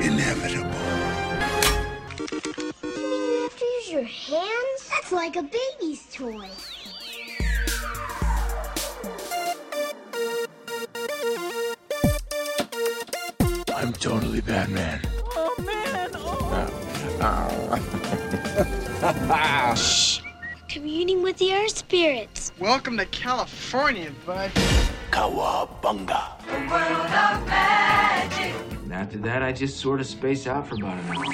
inevitable. You have to use your hands? That's like a baby's toy. I'm totally Batman. Oh man! Oh. Shh! Communing with the earth spirits. Welcome to California, bud. Kawabunga. And after that, I just sort of space out for about an hour.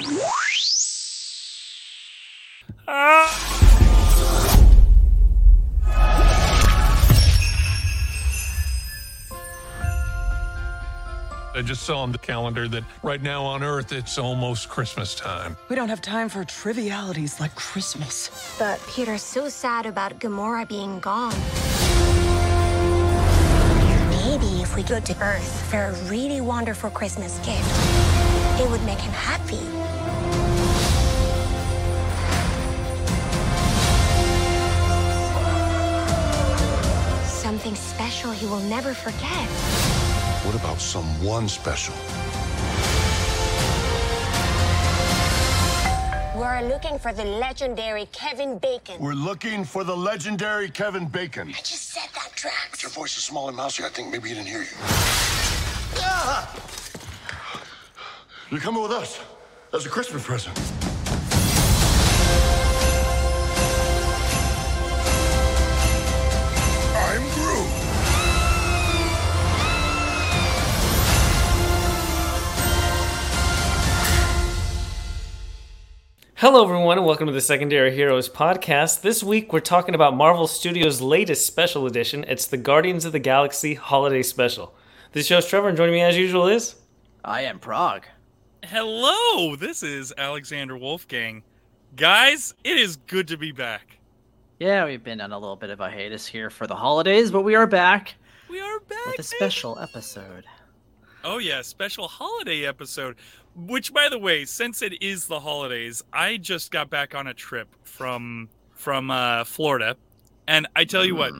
I just saw on the calendar that right now on Earth it's almost Christmas time. We don't have time for trivialities like Christmas. But Peter's so sad about Gamora being gone. Maybe if we go to Earth for a really wonderful Christmas gift, it would make him happy. Something special he will never forget. What about someone special? We're looking for the legendary Kevin Bacon. We're looking for the legendary Kevin Bacon. I just said that, Drax. Your voice is small and mousy. I think maybe he didn't hear you. Ah! You're coming with us as a Christmas present. Hello, everyone, and welcome to the Secondary Heroes podcast. This week, we're talking about Marvel Studios' latest special edition. It's the Guardians of the Galaxy Holiday Special. This show's Trevor, and joining me as usual is. I am Prague. Hello, this is Alexander Wolfgang. Guys, it is good to be back. Yeah, we've been on a little bit of a hiatus here for the holidays, but we are back We are back. with a baby. special episode. Oh yeah, special holiday episode. Which by the way, since it is the holidays, I just got back on a trip from from uh Florida. And I tell you what,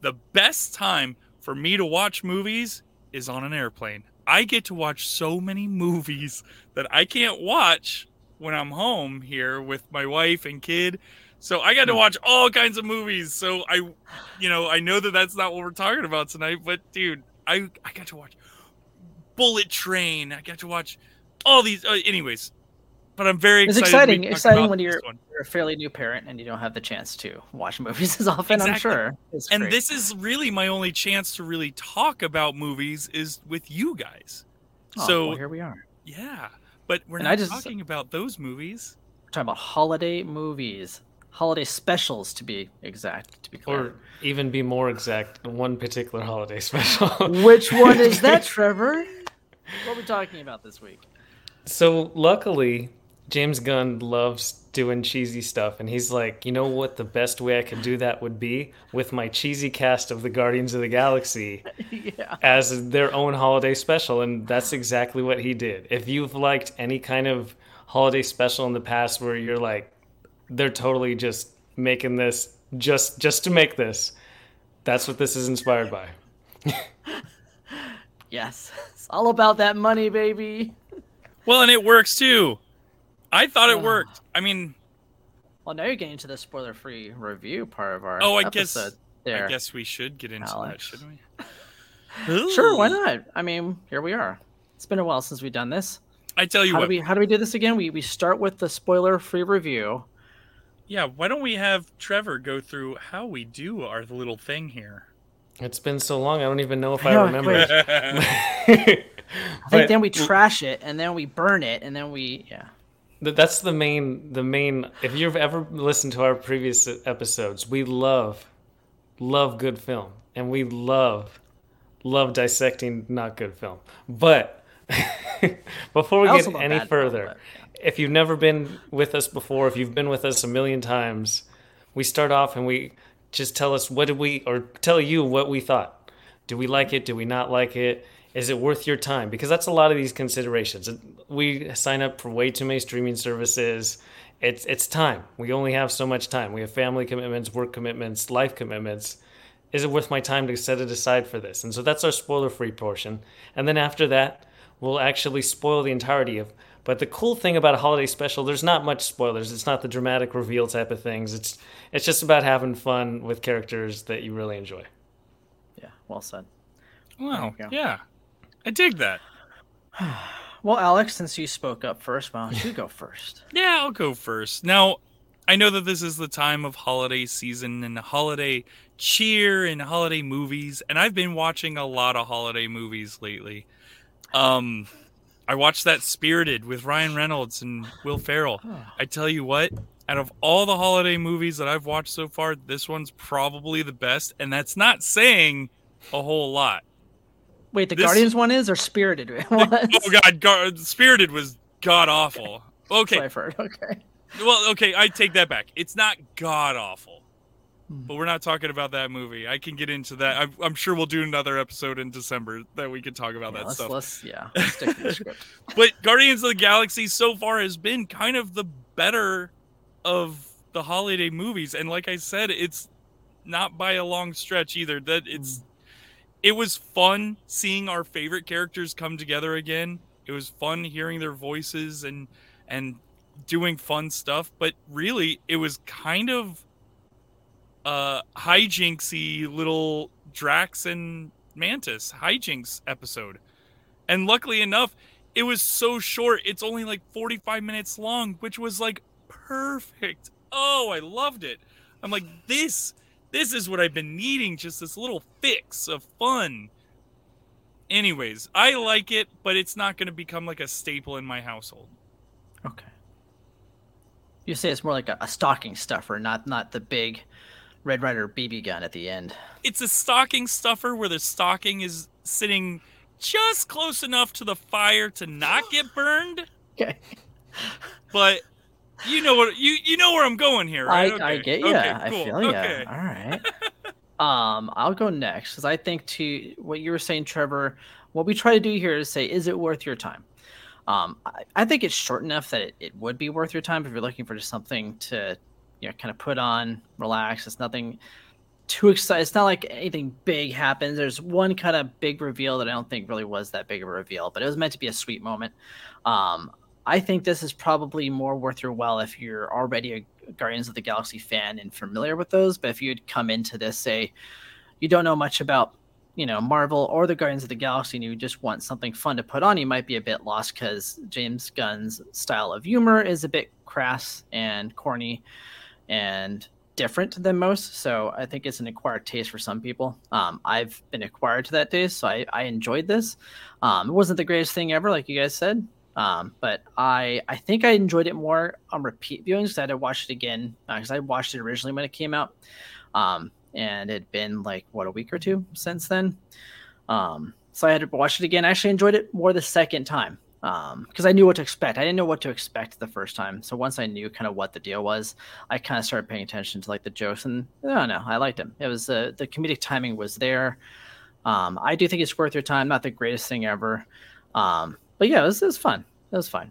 the best time for me to watch movies is on an airplane. I get to watch so many movies that I can't watch when I'm home here with my wife and kid. So I got to watch all kinds of movies. So I, you know, I know that that's not what we're talking about tonight, but dude, I I got to watch Bullet Train. I got to watch all these. Uh, anyways, but I'm very It's excited. exciting, exciting when you're, you're a fairly new parent and you don't have the chance to watch movies as often. I'm sure. It's And great. this is really my only chance to really talk about movies is with you guys. Oh, so well, here we are. yeah, but we're And not I just- talking about those movies. We're talking about holiday movies, holiday specials to be exact. To be clear. Or even be more exact, one particular holiday special. Which one is that, Trevor? What are we talking about this week? So luckily, James Gunn loves doing cheesy stuff, and he's like, you know what? The best way I could do that would be with my cheesy cast of the Guardians of the Galaxy yeah. as their own holiday special, and that's exactly what he did. If you've liked any kind of holiday special in the past where you're like, they're totally just making this just just to make this, that's what this is inspired by. Yes. It's all about that money, baby. Well, and it works too. I thought it worked. I mean, Well, now you're getting to the spoiler-free review part of our oh, I guess episode there. I guess we should get into that, shouldn't we? Sure, why not? I mean, here we are. It's been a while since we've done this. I tell you How what. do we how do we do this again? We we start with the spoiler-free review. Yeah, why don't we have Trevor go through how we do our little thing here? It's been so long, I don't even know if I I, know, remember. I But- then we trash it and then we burn it and then we yeah. That's the main the main if you've ever listened to our previous episodes, we love love good film and we love love dissecting not good film. But before we I get any bad film, further, but, if you've never been with us before, if you've been with us a million times, we start off and we just tell us what did we or tell you what we thought. Do we like it? Do we not like it? Is it worth your time? Because that's a lot of these considerations. We sign up for way too many streaming services. It's it's time. We only have so much time. We have family commitments, work commitments, life commitments. Is it worth my time to set it aside for this? And so that's our spoiler free portion. And then after that, we'll actually spoil the entirety of But the cool thing about a holiday special, there's not much spoilers. It's not the dramatic reveal type of things. It's it's just about having fun with characters that you really enjoy. Yeah, well said. Wow. There you. Yeah. I dig that. Well, Alex, since you spoke up first, why don't you go first? Yeah, I'll go first. Now, I know that this is the time of holiday season and holiday cheer and holiday movies, and I've been watching a lot of holiday movies lately. Um, I watched that Spirited with Ryan Reynolds and Will Ferrell. I tell you what, out of all the holiday movies that I've watched so far, this one's probably the best, and that's not saying a whole lot. Wait, the This- Guardians one is or Spirited was? Oh God, Gar- Spirited was god awful. That's Okay, I've heard. Okay. well, okay, I take that back. It's not god awful, Hmm. but we're not talking about that movie. I can get into that. I'm, I'm sure we'll do another episode in December that we can talk about Yeah, that let's, stuff. let's yeah, let's stick to the script. But Guardians of the Galaxy so far has been kind of the better of the holiday movies, and like I said, it's not by a long stretch either. That it's it was fun seeing our favorite characters come together again. It was fun hearing their voices and and doing fun stuff, but really it was kind of uh hijinksy little Drax and Mantis hijinks episode. And luckily enough, it was so short. It's only like 45 minutes long, which was like perfect. Oh, I loved it. I'm like this this is what I've been needing, just this little fix of fun. Anyways, I like it, but it's not going to become like a staple in my household. Okay. You say it's more like a, a stocking stuffer, not not the big Red Ryder BB gun at the end. It's a stocking stuffer where the stocking is sitting just close enough to the fire to not get burned, Okay. but you know what you you know where I'm going here, right? I Okay, get you. okay, I cool, feel you. okay. All right. um, I'll go next because I think to what you were saying, Trevor. What we try to do here is say, is it worth your time? Um, I, I think it's short enough that it, it would be worth your time if you're looking for just something to, you know, kind of put on, relax. It's nothing too exciting. It's not like anything big happens. There's one kind of big reveal that I don't think really was that big of a reveal, but it was meant to be a sweet moment. Um, I think this is probably more worth your while if you're already a Guardians of the Galaxy fan and familiar with those. But if you'd come into this, say, you don't know much about, you know, Marvel or the Guardians of the Galaxy, and you just want something fun to put on, you might be a bit lost because James Gunn's style of humor is a bit crass and corny and different than most. So I think it's an acquired taste for some people. Um, I've been acquired to that taste, so I, I enjoyed this. Um, it wasn't the greatest thing ever, like you guys said. Um, but I I think I enjoyed it more on repeat viewings I had to watch it again because I watched it originally when it came out, um, and it'd been like what a week or two since then. Um, so I had to watch it again. I actually enjoyed it more the second time because I knew what to expect. I didn't know what to expect the first time. So once I knew kind of what the deal was, I kind of started paying attention to like the jokes, and I don't know, I liked them. It was uh, the comedic timing was there. Um, I do think it's worth your time. Not the greatest thing ever, um, but yeah, it was, it was fun. It was fun.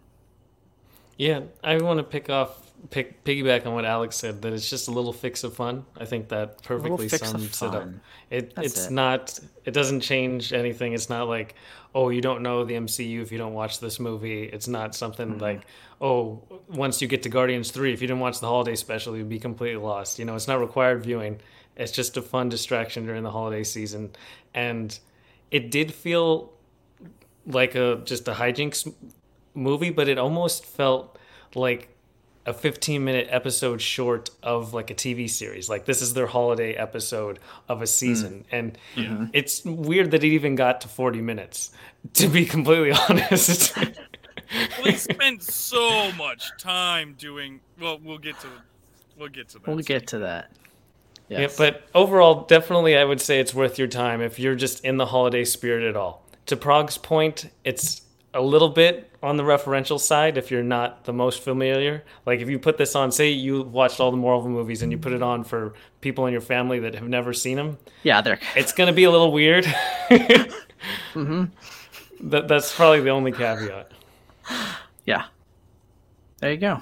Yeah, I want to pick off, pick piggyback on what Alex said. That it's just a little fix of fun. I think that perfectly sums it up. It That's it's it. not. It doesn't change anything. It's not like, oh, you don't know the MCU if you don't watch this movie. It's not something Mm-hmm. like, oh, once you get to Guardians three, if you didn't watch the holiday special, you'd be completely lost. You know, it's not required viewing. It's just a fun distraction during the holiday season, and it did feel like a just a hijinks movie, but it almost felt like a 15 minute episode short of like a TV series. Like this is their holiday episode of a season. Mm. And it's weird that it even got to 40 minutes, to be completely honest. we they spent so much time doing. Well, we'll get to. We'll get to that. We'll get to that. yeah, but overall, definitely I would say it's worth your time if you're just in the holiday spirit at all. To Prague's point, it's a little bit on the referential side if you're not the most familiar. Like if you put this on, say you watched all the Marvel movies and you put it on for people in your family that have never seen them, yeah, they're it's going to be a little weird. Mm-hmm. that, that's probably the only caveat. yeah. There you go.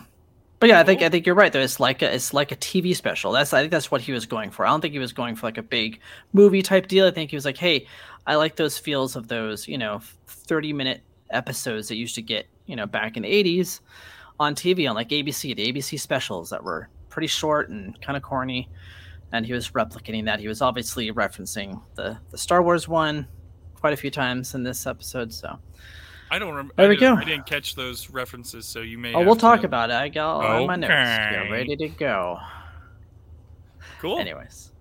But yeah, I think I think you're right though. It's like a it's like a TV special. That's I think that's what he was going for. I don't think he was going for like a big movie type deal. I think he was like, hey, I like those feels of those you know 30 minute episodes that used to get you know, back in the 80s on TV on like ABC, the ABC specials that were pretty short and kind of corny. And he was replicating that. He was obviously referencing the, the Star Wars one quite a few times in this episode. So, I don't remember. There I we didn't- go. I didn't catch those references, so you may. oh, we'll to- talk about it. I got all in my notes. Okay. Get ready to go. Cool. Anyways.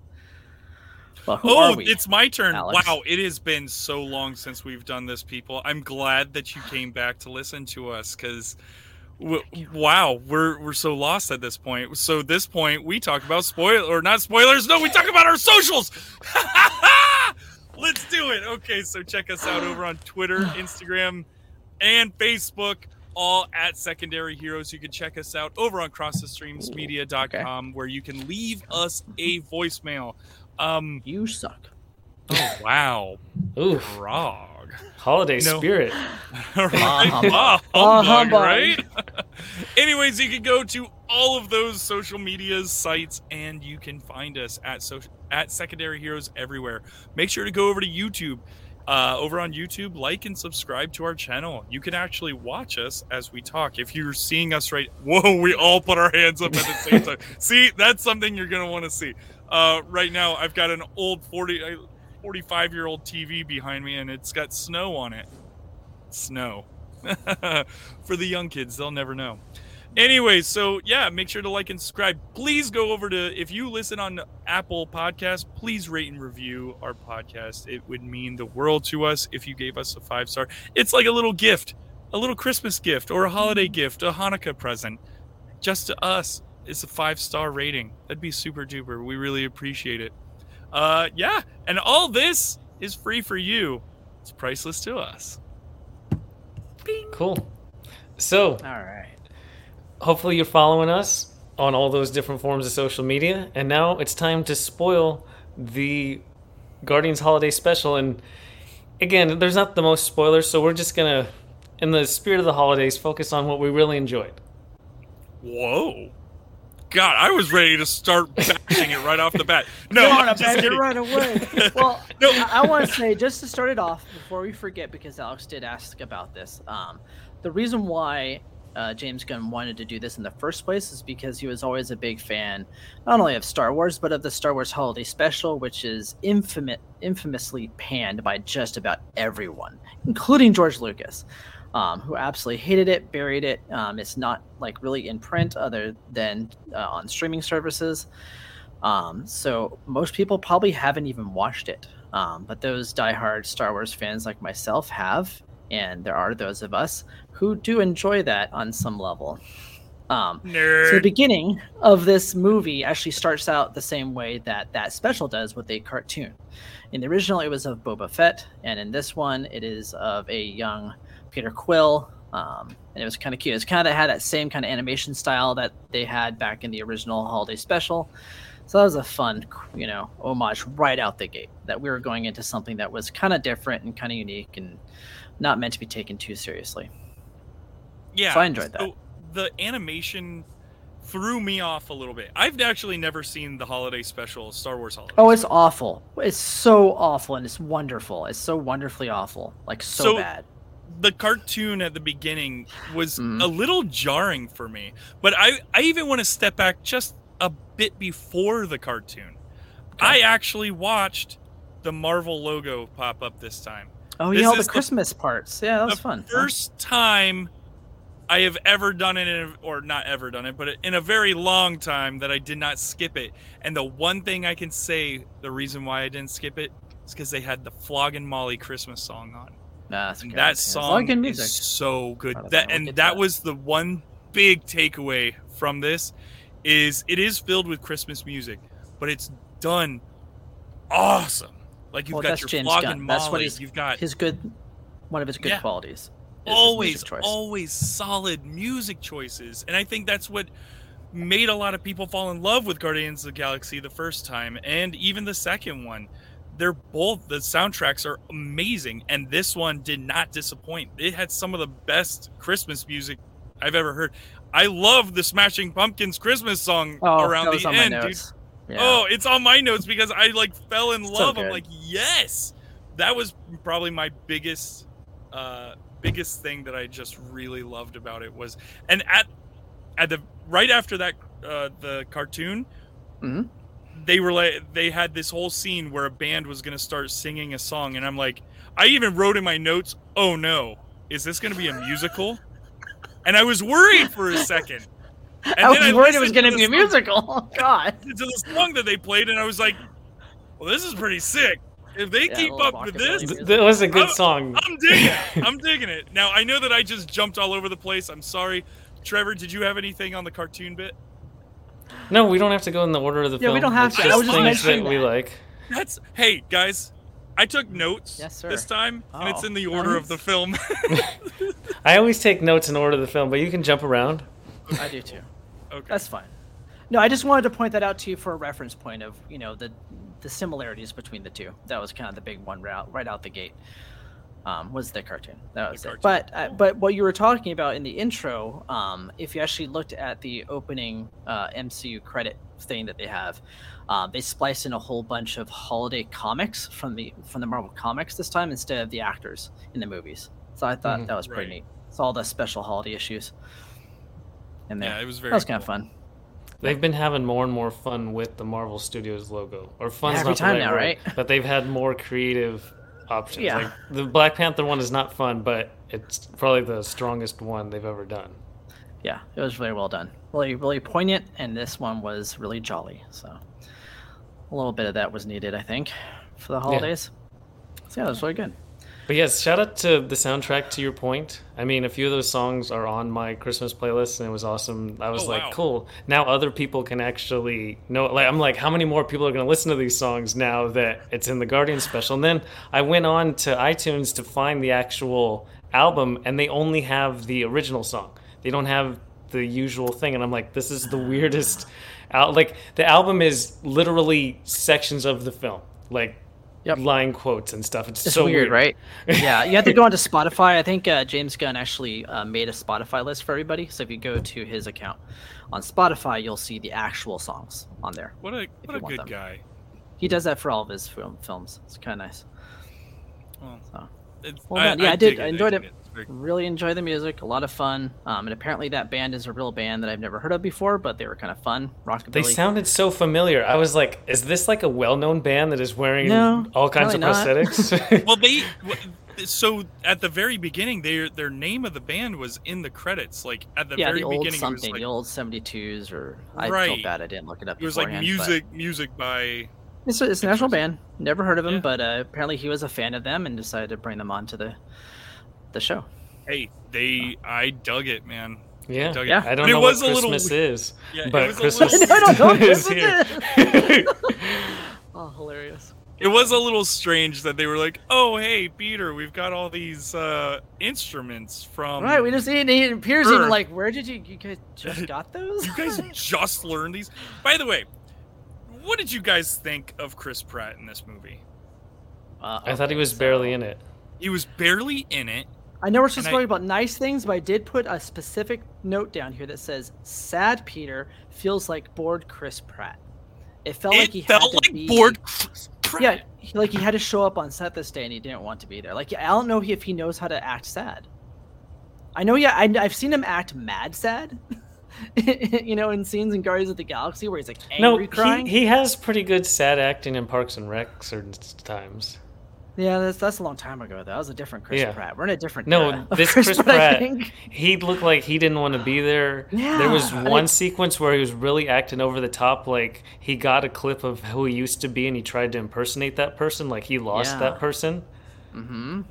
Well, Oh, we? it's my turn. Alex? Wow, it has been so long since we've done this, people. I'm glad that you came back to listen to us because, w- wow, we're we're so lost at this point. So this point, we talk about spoil or not spoilers. No, we talk about our socials. Let's do it. Okay, so check us out over on Twitter, Instagram, and Facebook. All at Secondary Heroes. You can check us out over on crossthestreamsmedia.com where you can leave us a voicemail. Um, you suck. Oh wow. Ooh, Frog. holiday No. spirit. right? humbug. Ah, Bah humbug, humbug. right? Anyways, you can go to all of those social medias sites and you can find us at social at Secondary Heroes everywhere. Make sure to go over to YouTube. Uh, over on YouTube, like and subscribe to our channel. You can actually watch us as we talk. If you're seeing us right, whoa, we all put our hands up at the same time. see, that's something you're gonna want to see. Uh, right now, I've got an old 40, uh, 45 year old TV behind me, and it's got snow on it. Snow. For the young kids, they'll never know. Anyway, so yeah, make sure to like and subscribe. Please go over to if you listen on Apple Podcast, please rate and review our podcast. It would mean the world to us if you gave us a five star. It's like a little gift, a little Christmas gift or a holiday gift, a Hanukkah present, just to us. It's a five star rating. That'd be super duper. We really appreciate it. Uh, yeah, and all this is free for you. It's priceless to us. Cool. So, All right. hopefully you're following us on all those different forms of social media. And now it's time to spoil the Guardians Holiday Special. And again, there's not the most spoilers, so we're just gonna, in the spirit of the holidays, focus on what we really enjoyed. Whoa. God, I was ready to start bashing it right off the bat. No, You I'm wanna just bang it right away. Well, No. I, I want to say just to start it off before we forget, because Alex did ask about this. Um, the reason why uh, James Gunn wanted to do this in the first place is because he was always a big fan, not only of Star Wars but of the Star Wars Holiday Special, which is infamous, infamously panned by just about everyone, including George Lucas. Um, who absolutely hated it, buried it. Um, it's not like really in print other than uh, on streaming services. Um, so most people probably haven't even watched it. Um, but those diehard Star Wars fans like myself have, and there are those of us who do enjoy that on some level. Um, so the beginning of this movie actually starts out the same way that that special does with a cartoon. In the original, it was of Boba Fett, and in this one, it is of a young Peter Quill. Um, and it was kind of cute. It's kind of had that same kind of animation style that they had back in the original holiday special. So that was a fun, you know, homage right out the gate. That we were going into something that was kind of different and kind of unique and not meant to be taken too seriously. Yeah, So I enjoyed that. so The animation threw me off a little bit. I've actually never seen the holiday special, Star Wars holiday. Oh, it's awful. It's so awful and it's wonderful. It's so wonderfully awful. Like so, So- bad. The cartoon at the beginning was Mhm. a little jarring for me. But I, I even want to step back just a bit before the cartoon. I actually watched the Marvel logo pop up this time. Oh This yeah, all the is the- Christmas parts. Yeah, that was the fun. First time I have ever done it, in a, or not ever done it, but in a very long time that I did not skip it. And the one thing I can say, the reason why I didn't skip it, is because they had the Flogging Molly Christmas song on. Nah, And that song is so good. That. And that that. was the one big takeaway from this is it is filled with Christmas music, but it's done awesome. Like you've Well, got your James Floggin' Gunn. That's what Molly, his- you've got His good, one of his good Yeah. qualities. always always solid music choices and i think that's what made a lot of people fall in love with guardians of the galaxy the first time and even the second one they're both the soundtracks are amazing and this one did not disappoint it had some of the best christmas music i've ever heard i love the smashing pumpkins christmas song Oh, around the end dude. Yeah. Oh, it's on my notes because I like fell in love. I'm like, yes, that was probably my biggest uh, biggest thing that I just really loved about it was, and at at the right after that uh, the cartoon, Mhm. They were like they had this whole scene where a band was gonna start singing a song, and I'm like, I even wrote in my notes, "Oh no, is this gonna be a musical?" And I was worried for a second. And I was then worried it was going to the be a musical. Oh, God. to the song that they played, and I was like, "Well, this is pretty sick. If they Yeah, keep up with this, music. That was a good I'm- song. I'm digging it. I'm digging it. Now I know that I just jumped all over the place. I'm sorry, Trevor. Did you have anything on the cartoon bit? No, we don't have to go in the order of the Yeah, film. we don't have It's to. I was just things that mentioning we like. That's hey guys. I took notes Yes, this time, and it's Oh, in the order of the film. I always take notes in order of the film, but you can jump around. I do too. okay. That's fine. No, I just wanted to point that out to you for a reference point of you know the the similarities between the two. That was kind of the big one right out, right out the gate. Um, was the cartoon that was it. cartoon. But uh, but what you were talking about in the intro, um, if you actually looked at the opening uh, MCU credit thing that they have, um, they spliced in a whole bunch of holiday comics from the from the Marvel comics this time instead of the actors in the movies. So I thought Mhm. that was pretty Right. neat. It's all the special holiday issues. In there. yeah, it was very. that was cool. kind of fun. They've been having more and more fun with the Marvel Studios logo. Or fun's Every not the time right now, word, right? But they've had more creative options. Yeah. Like the Black Panther one is not fun, but it's probably the strongest one they've ever done. yeah, it was really well done. Really, really poignant, and this one was really jolly. So a little bit of that was needed, I think, for the holidays. So yeah, it was really good. But yes, shout out to the soundtrack. To your point, I mean, a few of those songs are on my Christmas playlist, and it was awesome. I was Oh, like, wow. cool. Now other people can actually know. Like, I'm like, how many more people are going to listen to these songs now that it's in the Guardian special? And then I went on to iTunes to find the actual album, and they only have the original song. They don't have the usual thing, and I'm like, this is the weirdest. Out like the album is literally sections of the film, like. Yep. Line quotes and stuff. It's, It's so weird, right? yeah, you have to go onto Spotify. I think uh, James Gunn actually uh, made a Spotify list for everybody. So if you go to his account on Spotify, you'll see the actual songs on there. What a what a good them. guy. He does that for all of his film, films. It's kind of nice. Well, So. it's- Well done. Yeah, I dig did. I enjoyed dig it. It's Really enjoy the music. A lot of fun. Um, and apparently that band is a real band that I've never heard of before, but they were kind of fun. Rockabilly. They sounded so familiar. I was like, is this like a well-known band that is wearing No, all kinds of not. prosthetics? Well, they so at the very beginning, their their name of the band was in the credits. Like at the yeah, very the old beginning, it was something, like, the old 72s, or I feel Right. bad I didn't look it up it was like beforehand, but- music music by It's, a- it's an actual band. Never heard of them, Yeah. but uh, apparently he was a fan of them and decided to bring them onto the the show. hey they I dug it man. yeah, Dug it. Yeah. I don't But it know was what a little Christmas we- is, Yeah, but was Christmas little- I don't know what is Christmas here. Oh, hilarious! It was a little strange that they were like, "Oh, hey, Peter, we've got all these uh, instruments from." right, we just he, he appears even Earth. like, where did you you guys just got those? You guys just learned these. By the way, what did you guys think of Chris Pratt in this movie? Uh, I thought he was so- barely in it. He was barely in it. I know we're supposed to talk about nice things, but I did put a specific note down here that says "Sad Peter feels like bored Chris Pratt." It felt it like he felt had to like be bored Chris Pratt. Yeah, he, like he had to show up on set this day and he didn't want to be there. Like I don't know if he knows how to act sad. I know, yeah, I, I've seen him act mad sad. you know, in scenes in Guardians of the Galaxy where he's like No, angry crying. he, he has pretty good sad acting in Parks and Rec certain times. Yeah, that's that's a long time ago. though. That was a different Chris Yeah. Pratt. We're in a different No, era of this Chris I Pratt, think. he looked like he didn't want to be there. Yeah, there was Yeah, I one think- sequence where he was really acting over the top, like he got a clip of who he used to be and he tried to impersonate that person, like he lost Yeah. that person. Mm-hmm.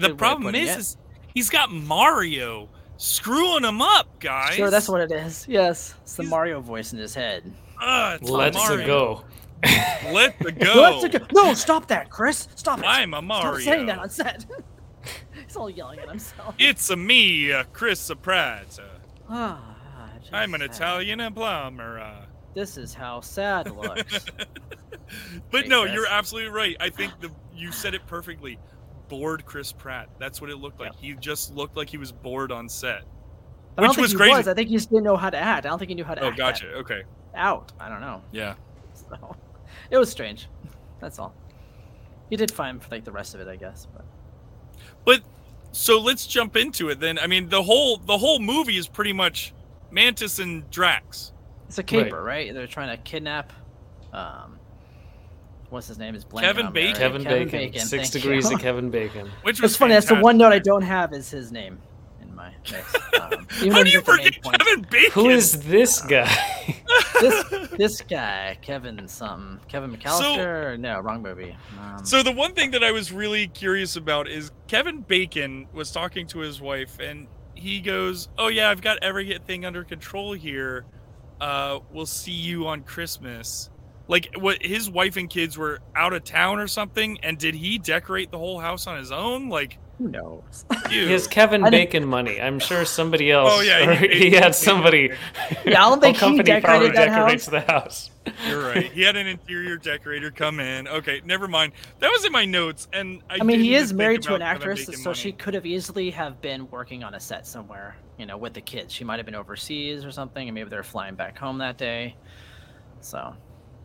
The problem is, is he's got Mario screwing him up, guys. sure, that's what it is. Yes, it's the Mario voice in his head. Uh, it's Let's Mario. go. Let the go. Let's go. No, stop that, Chris. Stop it. I'm a Mario. Stop saying that on set. He's all yelling at himself. It's a me, uh, Chris Pratt. Uh, Ah, just I'm an sad. Italian plumber. Uh. This is how sad looks. But Hey, no, Chris. you're absolutely right. I think the you said it perfectly. Bored Chris Pratt. That's what it looked like. He just looked like he was bored on set. I don't Which think was he crazy. Was. I think he just didn't know how to act. I don't think he knew how to Oh, act gotcha. that Okay. out. I don't know. Yeah. So, it was strange. That's all. He did fine for like the rest of it, I guess. But But so let's jump into it then. I mean, the whole the whole movie is pretty much Mantis and Drax. It's a caper, right? They're trying to kidnap. Um, what's his name? Is blanking Kevin on right? Bacon? Kevin, Bacon. Six thank degrees you. of Kevin Bacon. Which was It's funny. That's the one note I don't have is his name in my mix. Um, How do you at the main forget. Kevin Bacon? Who is this guy? this this guy, Kevin something, Kevin McAllister? no, wrong movie. Um, So the one thing that I was really curious about is Kevin Bacon was talking to his wife and he goes, "Oh yeah, I've got everything under control here. Uh, we'll see you on Christmas." Like what his wife and kids were out of town or something and did he decorate the whole house on his own? Like who knows? dude. He has Kevin I Bacon money. I'm sure somebody oh, else. Oh, yeah, he- he, he- had somebody. Yeah, I don't think he company probably decorated that decorates house. the house. You're right. He had an interior decorator come in. Okay, never mind. That was in my notes, and I, I mean, he is married to an actress, so money. she could have easily have been working on a set somewhere, you know, with the kids. She might have been overseas or something, and maybe they're flying back home that day. So,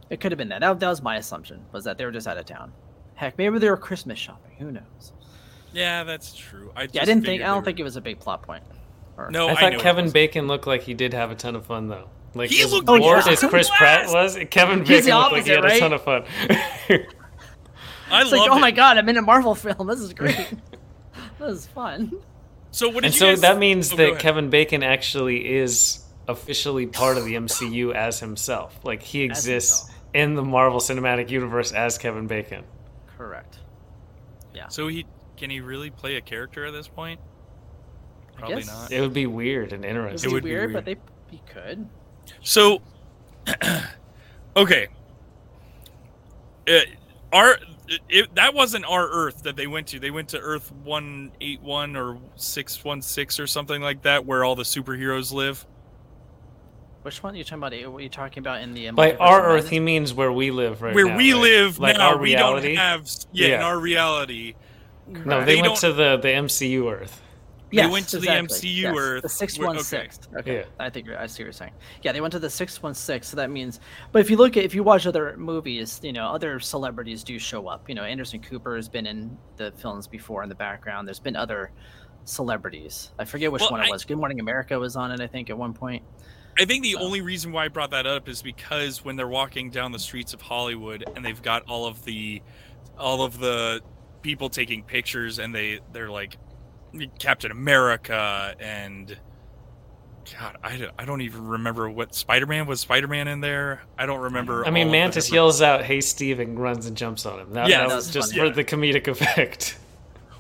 it could have been that. That, that was my assumption, was that they were just out of town. Heck, maybe they were Christmas shopping. Who knows? Yeah, that's true. I Yeah, I didn't think. I don't were- think it was a big plot point. Or- No, I I thought know Kevin. Bacon looked like he did have a ton of fun though. Like He as looked bored like as a Chris Pratt was, Kevin Bacon the looked like he had opposite, a ton of fun. I It's like, oh it. my god, I'm in a Marvel film. This is great. this is fun. So what did and you so guys- that means Oh, that. Kevin Bacon actually is officially part of the MCU as himself. Like he exists in the Marvel Cinematic Universe as Kevin Bacon. Correct. Yeah. So he can he really play a character at this point? Probably guess- not. It would be weird and interesting. It would be be weird, weird. but they he could. So, okay. Uh, our it, that wasn't our Earth that they went to. They went to Earth one eight one or six one six or something like that, where all the superheroes live. Which one are you talking about? What are you talking about in the By our Earth, Madness? he means where we live right where now, we right? live like now, our we reality. don't have yeah, in Yeah. our reality. No, They they, went to the the MCU Earth. They went to the MCU yes, Earth, The wh- six okay. Okay, Yeah. I think you're- I see what you're saying. Yeah, they went to the six one six. So that means, but if you look at if you watch other movies, you know, other celebrities do show up. You know, Anderson Cooper has been in the films before in the background. There's been other celebrities. I forget which Well, one it I- was. Good Morning America was on it, I think, at one point. I think the So- only reason why I brought that up is because when they're walking down the streets of Hollywood and they've got all of the all of the people taking pictures and they they're like Captain America and God, I don't, I don't even remember what Spider-Man was Spider-Man in there. I don't remember. I mean, all of the Mantis different- yells out, "Hey, Steve!" and runs and jumps on him. That, Yeah, that that was was just funny. for the comedic effect.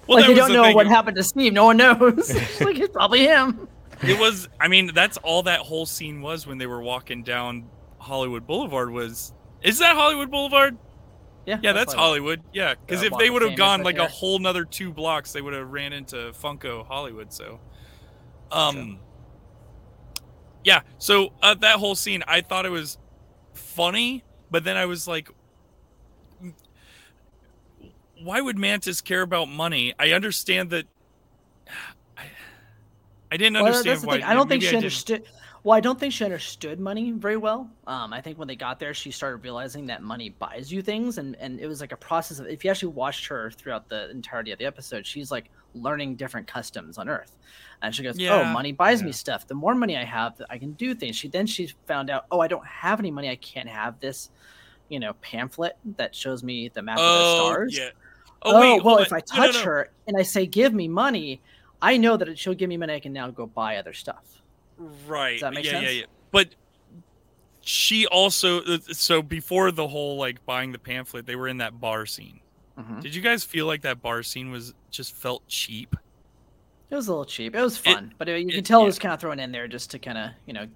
Well, like that you don't know thing. what happened to Steve. No one knows. like it's probably him. it was i mean that's all that whole scene was when they were walking down hollywood boulevard was is that hollywood boulevard Yeah, yeah that's why- hollywood. Yeah because if they would have gone like a whole nother two blocks they would have ran into funko hollywood so. Um yeah so uh, that whole scene i thought it was funny but then i was like why would mantis care about money? I understand that i, I didn't understand that's the why. I don't think she understood. Well, I don't think she understood money very well. Um, I think when they got there, she started realizing that money buys you things, and and it was like a process of. If you actually watched her throughout the entirety of the episode, she's like learning different customs on Earth, and she goes, "Oh, money buys me stuff. The more money I have, I can do things." She then she found out, "Oh, I don't have any money. I can't have this." You know, pamphlet that shows me the map of the Oh, stars. yeah. Oh, wait, well, if on. I No, no, touch no. her and I say, "Give me money," I know that she'll give me money. I can now go buy other stuff. Right. Does that make yeah, sense? yeah, yeah. But she also uh, so before the whole like buying the pamphlet, they were in that bar scene. Mhm. Did you guys feel like that bar scene was just felt cheap? It was a little cheap. It was It- fun, but it, you it- can tell yeah. it was kind of thrown in there just to kind of you know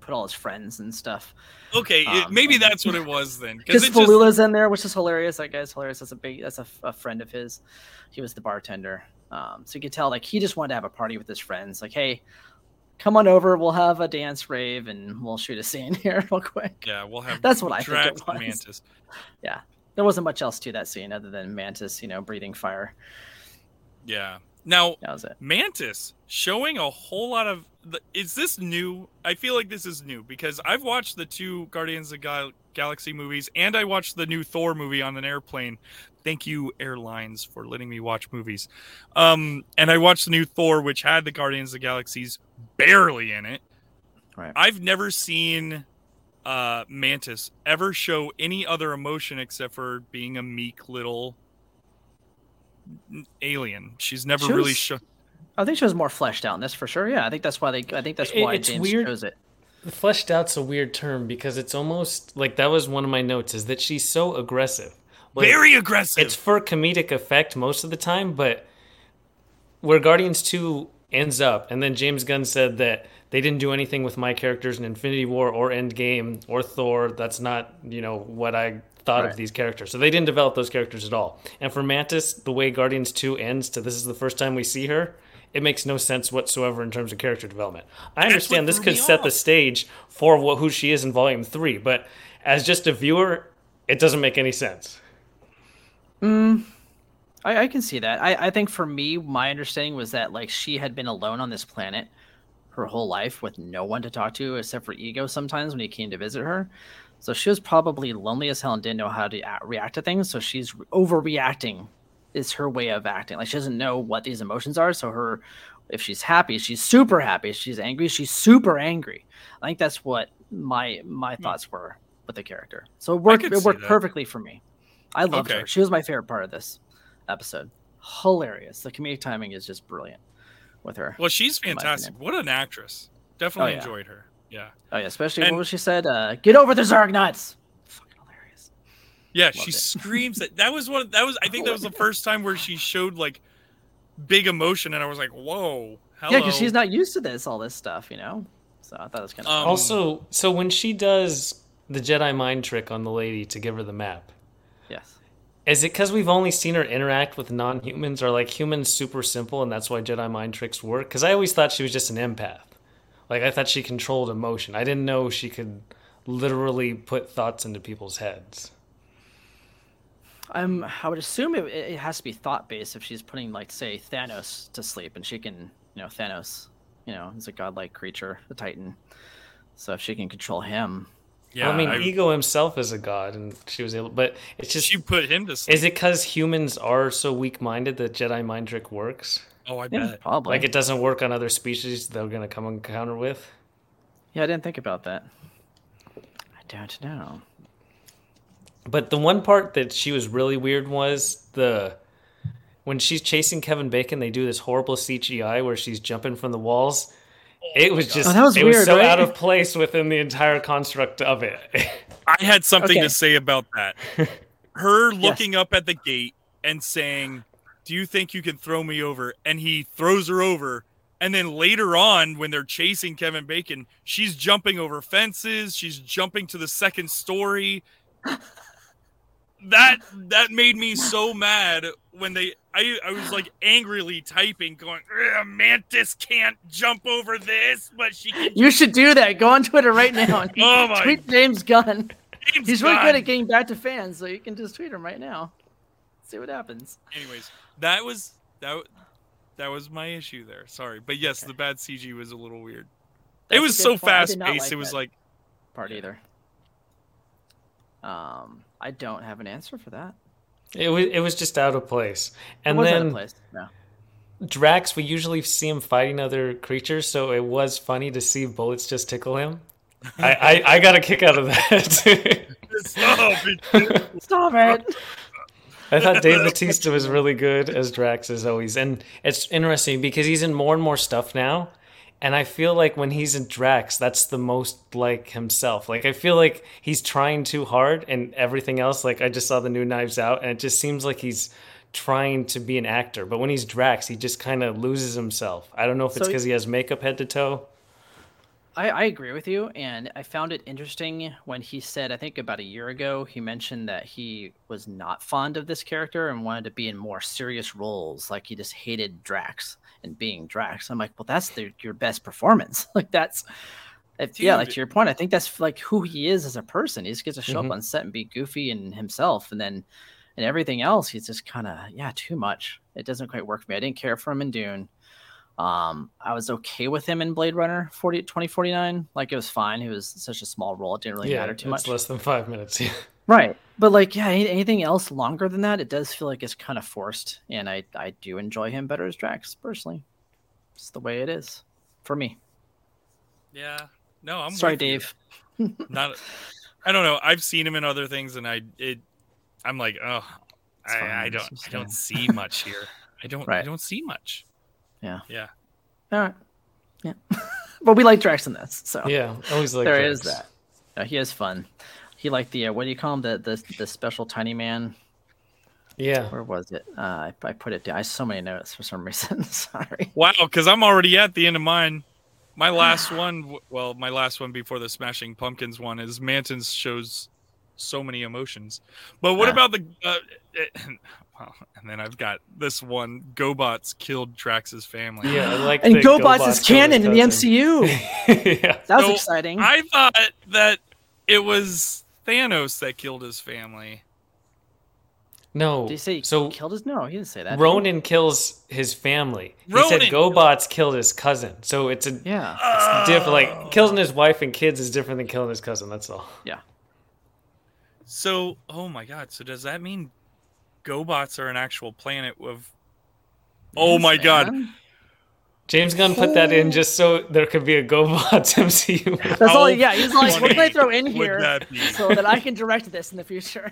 put all his friends and stuff. Okay, it- Um, maybe that's what it was then. Because just Falula's in there, which is hilarious. That guy's hilarious. That's a big. That's a friend of his. He was the bartender. Um, so you could tell like he just wanted to have a party with his friends. Like, hey, come on over. We'll have a dance rave and we'll shoot a scene here real quick. yeah, we'll have That's what I think it was. Mantis. Yeah, there wasn't much else to that scene other than Mantis, you know, breathing fire. Yeah. Now, That was it. Mantis showing a whole lot of. The, is this new? I feel like this is new because I've watched the two Guardians of Gal- Galaxy movies and I watched the new Thor movie on an airplane. Thank you, airlines, for letting me watch movies. Um, and I watched the new Thor, which had the Guardians of the Galaxies barely in it. Right. I've never seen uh, Mantis ever show any other emotion except for being a meek little alien. She's never She really shown. I think she was more fleshed out in this for sure. Yeah, I think that's why they. I think that's It- why it's James weird. chose it. Fleshed out's a weird term because it's almost like that was one of my notes is that she's so aggressive. Like, Very aggressive. It's for comedic effect most of the time, but where Guardians 2 ends up, and then James Gunn said that they didn't do anything with my characters in Infinity War or Endgame or Thor. That's not, you know, what I thought Right. of these characters. So they didn't develop those characters at all. And for Mantis, the way Guardians 2 ends to this is the first time we see her, it makes no sense whatsoever in terms of character development. I understand this could set the stage for what, who she is in Volume 3, but as just a viewer, it doesn't make any sense. I, I can see that. I, I think for me, my understanding was that like she had been alone on this planet her whole life with no one to talk to except for Ego sometimes when he came to visit her. So she was probably lonely as hell and didn't know how to react to things. So she's overreacting is her way of acting. Like she doesn't know what these emotions are. So her, if she's happy, she's super happy. If she's angry, she's super angry. I think that's what my my thoughts were with the character. So it worked. It worked perfectly for me. I loved Okay. her. She was my favorite part of this episode. Hilarious. The comedic timing is just brilliant with her. well, she's fantastic. What an actress. Definitely Oh, yeah. enjoyed her. Yeah. Oh yeah, especially And- what she said? Uh, Get over the Zarg nuts. Fucking hilarious. Yeah, Loved she it. screams that. That was one. That was. I think that was the first time where she showed like big emotion, and I was like, "Whoa, hello." Yeah, because she's not used to this, all this stuff, you know. So I thought it was kind of Um, Also, so when she does the Jedi mind trick on the lady to give her the map, yes. Is it because we've only seen her interact with non-humans, or like humans super simple, and that's why Jedi mind tricks work? Because I always thought she was just an empath. Like I thought she controlled emotion. I didn't know she could literally put thoughts into people's heads. Um, I would assume it, it has to be thought based if she's putting like say Thanos to sleep, and she can, you know, Thanos, you know, is a godlike creature, a Titan. So if she can control him, Yeah, Well, I mean, I- Ego himself is a god, and she was able. But it's just she put him to sleep. is it because humans are so weak-minded that Jedi mind trick works? oh, I yeah, bet. probably. Like it doesn't work on other species they're gonna come encounter with. yeah, I didn't think about that. I don't know. But the one part that she was really weird was the when she's chasing Kevin Bacon, they do this horrible CGI where she's jumping from the walls. It was just Oh, that was it was so right? out of place within the entire construct of it. I had something Okay. to say about that. Her looking up at the gate and saying, "Do you think you can throw me over?" And he throws her over. And then later on, when they're chasing Kevin Bacon, she's jumping over fences. She's jumping to the second story. That that made me so mad when they. I I was like angrily typing, going, "Ugh, "Mantis can't jump over this, but she can." You should do that. Go on Twitter right now. and Oh my- Tweet James Gunn. James He's really good at getting back to fans, so you can just tweet him right now. See what happens. anyways that was that that was my issue there sorry but yes the bad cg was a little weird That's it was so fast paced like it was like part either. Um, I don't have an answer for that. it was it was just out of place. And it was out then of place. No. Drax, we usually see him fighting other creatures, so it was funny to see bullets just tickle him. I, I, I got a kick out of that. stop it. Stop it. I thought Dave Bautista was really good as Drax as always, and it's interesting because he's in more and more stuff now, and I feel like when he's in Drax, that's the most like himself. Like I feel like he's trying too hard, and everything else. Like I just saw the new Knives Out, and it just seems like he's trying to be an actor, but when he's Drax, he just kind of loses himself. I don't know if it's So- because he has makeup head to toe. I, I agree with you, and I found it interesting when he said, I think about a year ago, he mentioned that he was not fond of this character and wanted to be in more serious roles. Like he just hated Drax and being Drax. I'm like, well, that's the, your best performance. like that's, if, yeah, like to your point, I think that's like who he is as a person. He just gets to show Mhm. up on set and be goofy and himself, and then and everything else, he's just kind of yeah, too much. It doesn't quite work for me. I didn't care for him in Dune. Um, I was okay with him in Blade Runner 40, 2049. Like it was fine. He was such a small role; it didn't really yeah, matter too it's much. less than five minutes. Yeah. Right. But like, yeah, anything else longer than that, it does feel like it's kind of forced. And I, I do enjoy him better as Drax personally. It's the way it is for me. Yeah. No, I'm Sorry. Dave. Not. I don't know. I've seen him in other things, and I it. I'm like, oh, I, I don't. I don't see much here. I don't. I don't see much. Yeah. Yeah. All right. Yeah. but we like Drax in this. So Yeah, always like there is Drax. that. Yeah, he is fun. He liked the, uh, what do you call him? The, the, the special tiny man. Yeah. Where was it? Uh, I, I put it down. I have so many notes for some reason. Sorry. Wow, because I'm already at the end of mine. My last one, well, my last one before the Smashing Pumpkins one is Mantis's shows so many emotions. But what Ah. about the? Uh, it, well, and then I've got this one: GoBots killed Drax's family. Yeah, I like And that GoBots is canon in the. MCU. yeah. That was So, exciting. I thought that it was Thanos that killed his family. No. Did he say he so killed his? No, he didn't say that. Ronan kills his family. He said GoBots killed his cousin. So it's a Yeah. it's different. Like killing his wife and kids is different than killing his cousin. That's all. Yeah. So, oh my god! So does that mean GoBots are an actual planet of? Oh my god! James Gunn put that in just so there could be a GoBots MCU. That's all. Yeah, he's like, what can I throw in here that so that I can direct this in the future?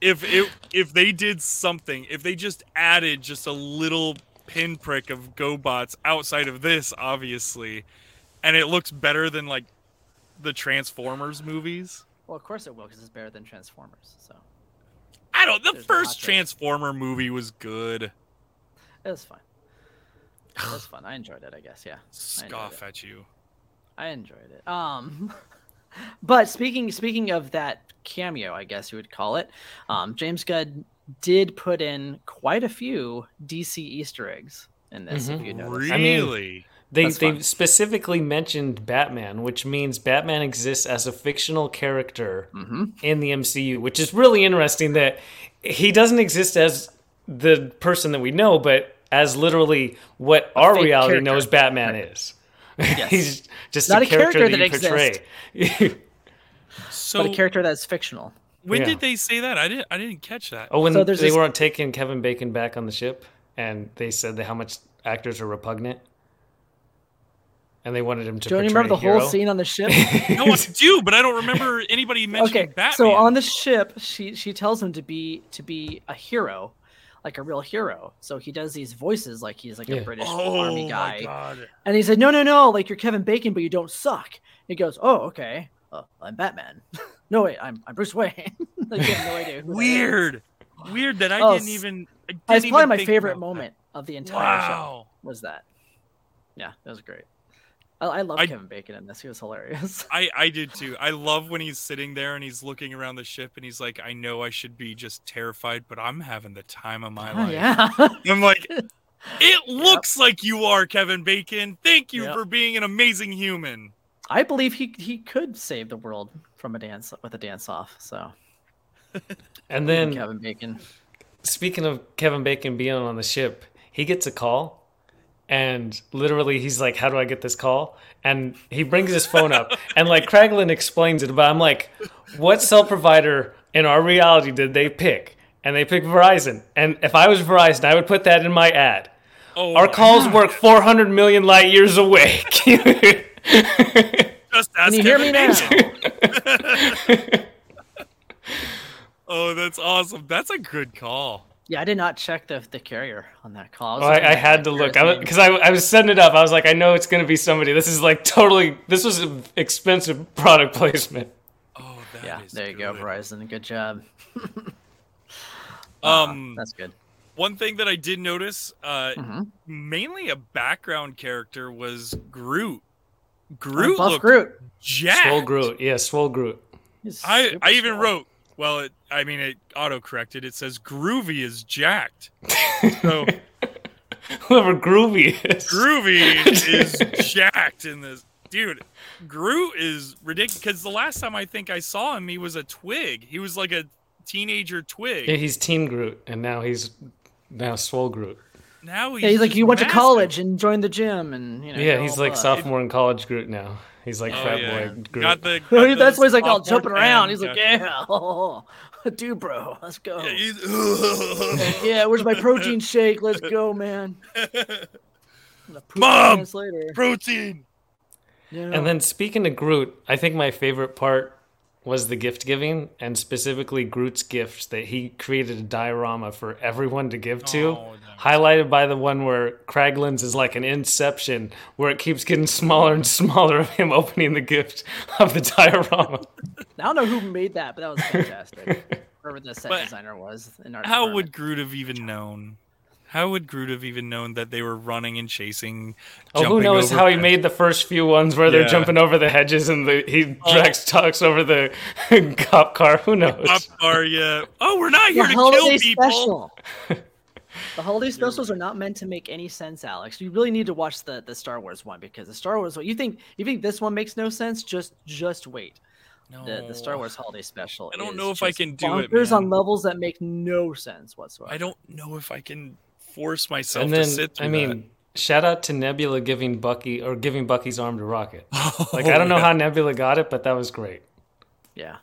if if if they did something, if they just added just a little pinprick of GoBots outside of this, obviously, and it looks better than like the Transformers movies. Well, of course it will, because it's better than Transformers. So I don't. The There's first. Transformer movie was good. it was fun. It was fun. I enjoyed it. I guess. Yeah. I Scoff at you. I enjoyed it. Um, but speaking speaking of that cameo, I guess you would call it. Um, James Gunn did put in quite a few DC Easter eggs in this. If you notice. I mean- Really? They That's they fun. specifically mentioned Batman, which means Batman exists as a fictional character Mm-hmm. in the MCU, which is really interesting that he doesn't exist as the person that we know, but as literally what our reality character. knows Batman is. Yes. He's just Not a a character, character that, that you portray. So but a character that's fictional. when Yeah. did they say that? I didn't. I didn't catch that. oh, when So they this- weren't taking Kevin Bacon back on the ship, and they said that how much actors are repugnant, and they wanted him to. Don't you remember the a whole scene on the ship? No, I do, but I don't remember anybody mentioning okay, Batman. so on the ship, she she tells him to be to be a hero, like a real hero. So he does these voices like he's like Yeah. a British oh army guy. And he said, "No, no, no! Like you're Kevin Bacon, but you don't suck." He goes, "Oh, okay. Uh, I'm Batman. no, wait, I'm I'm Bruce Wayne." like, you have no idea. who that is. Weird. Weird that I Oh, didn't even. I didn't That's probably even my think favorite about that. moment of the entire show. Wow. Was that? Yeah, that was great. I, I love I- Kevin Bacon in this. He was hilarious. I, I did too. I love when he's sitting there and he's looking around the ship and he's like, I know I should be just terrified, but I'm having the time of my Oh, life. yeah. I'm like, it looks like you are Kevin Bacon. Thank you Yep. for being an amazing human. I believe he he could save the world from a dance with a dance off. So And then Kevin Bacon. speaking of Kevin Bacon being on the ship, he gets a call and literally he's like, How do I get this call? And he brings his phone up and like Kraglin explains it, but I'm like, What cell provider in our reality did they pick? And they picked Verizon. And if I was Verizon, I would put that in my ad. Oh, Our my calls God. work 400 million light years away. Just ask Can you hear me now? Oh, that's awesome. That's a good call. Yeah, I did not check the the carrier on that call. was Oh, I, I had to look because I, I was setting it up. I was like, I know it's going to be somebody. This is like totally. This was an expensive product placement. Oh, that Yeah, is there you go. Verizon. Good job. Um, That's good. one thing that I did notice, uh, Mhm. mainly a background character was Groot. Groot Buff looked Groot. jacked. Swole Groot, yeah, Swole Groot. I, I even swole. wrote, well, it, I mean, it auto corrected. It says Groovy is jacked. So Whoever Groovy is. Groovy is jacked in this. Dude, Groot is ridiculous. Because the last time I think I saw him, he was a twig. He was like a teenager twig. Yeah, he's Teen Groot, and now he's now Swole Groot. now he's, Yeah, he's like, just you went to college and joined the gym, and you know. yeah, he's all like buff. sophomore in college Groot now. He's like Oh, fat yeah. boy Groot. Got the, got the That's why he's like all jumping around. tan, He's like, yeah. yeah, oh, dude, bro, let's go. Yeah, Yeah, where's my protein shake? Let's go, man. Mom! later. protein. Yeah. And then speaking to Groot, I think my favorite part was the gift giving, and specifically Groot's gift that he created a diorama for everyone to give to. Oh. Highlighted by the one where Kraglin's is like an inception, where it keeps getting smaller and smaller of him opening the gift of the diorama. I don't know who made that, but that was fantastic. Whoever the set But designer was in our How department. would Groot have even known? How would Groot have even known that they were running and chasing? Oh, who knows over how he fence- made the first few ones where they're Yeah. jumping over the hedges and the, he Oh. drags talks over the cop car. Who knows? Up are you? Oh, we're not the here to holiday kill people. special? the holiday specials are not meant to make any sense, Alex. You really need to watch the the Star Wars one because the Star Wars one. You think you think this one makes no sense? Just just wait. The, the Star Wars holiday special. I don't is know if I can do it, bonkers on levels that make no sense whatsoever. I don't know if I can force myself and to then sit through I mean, shout out to Nebula giving Bucky or giving Bucky's arm to Rocket. that. Like oh, I don't know Oh, how Nebula got it, but that was great. Yeah.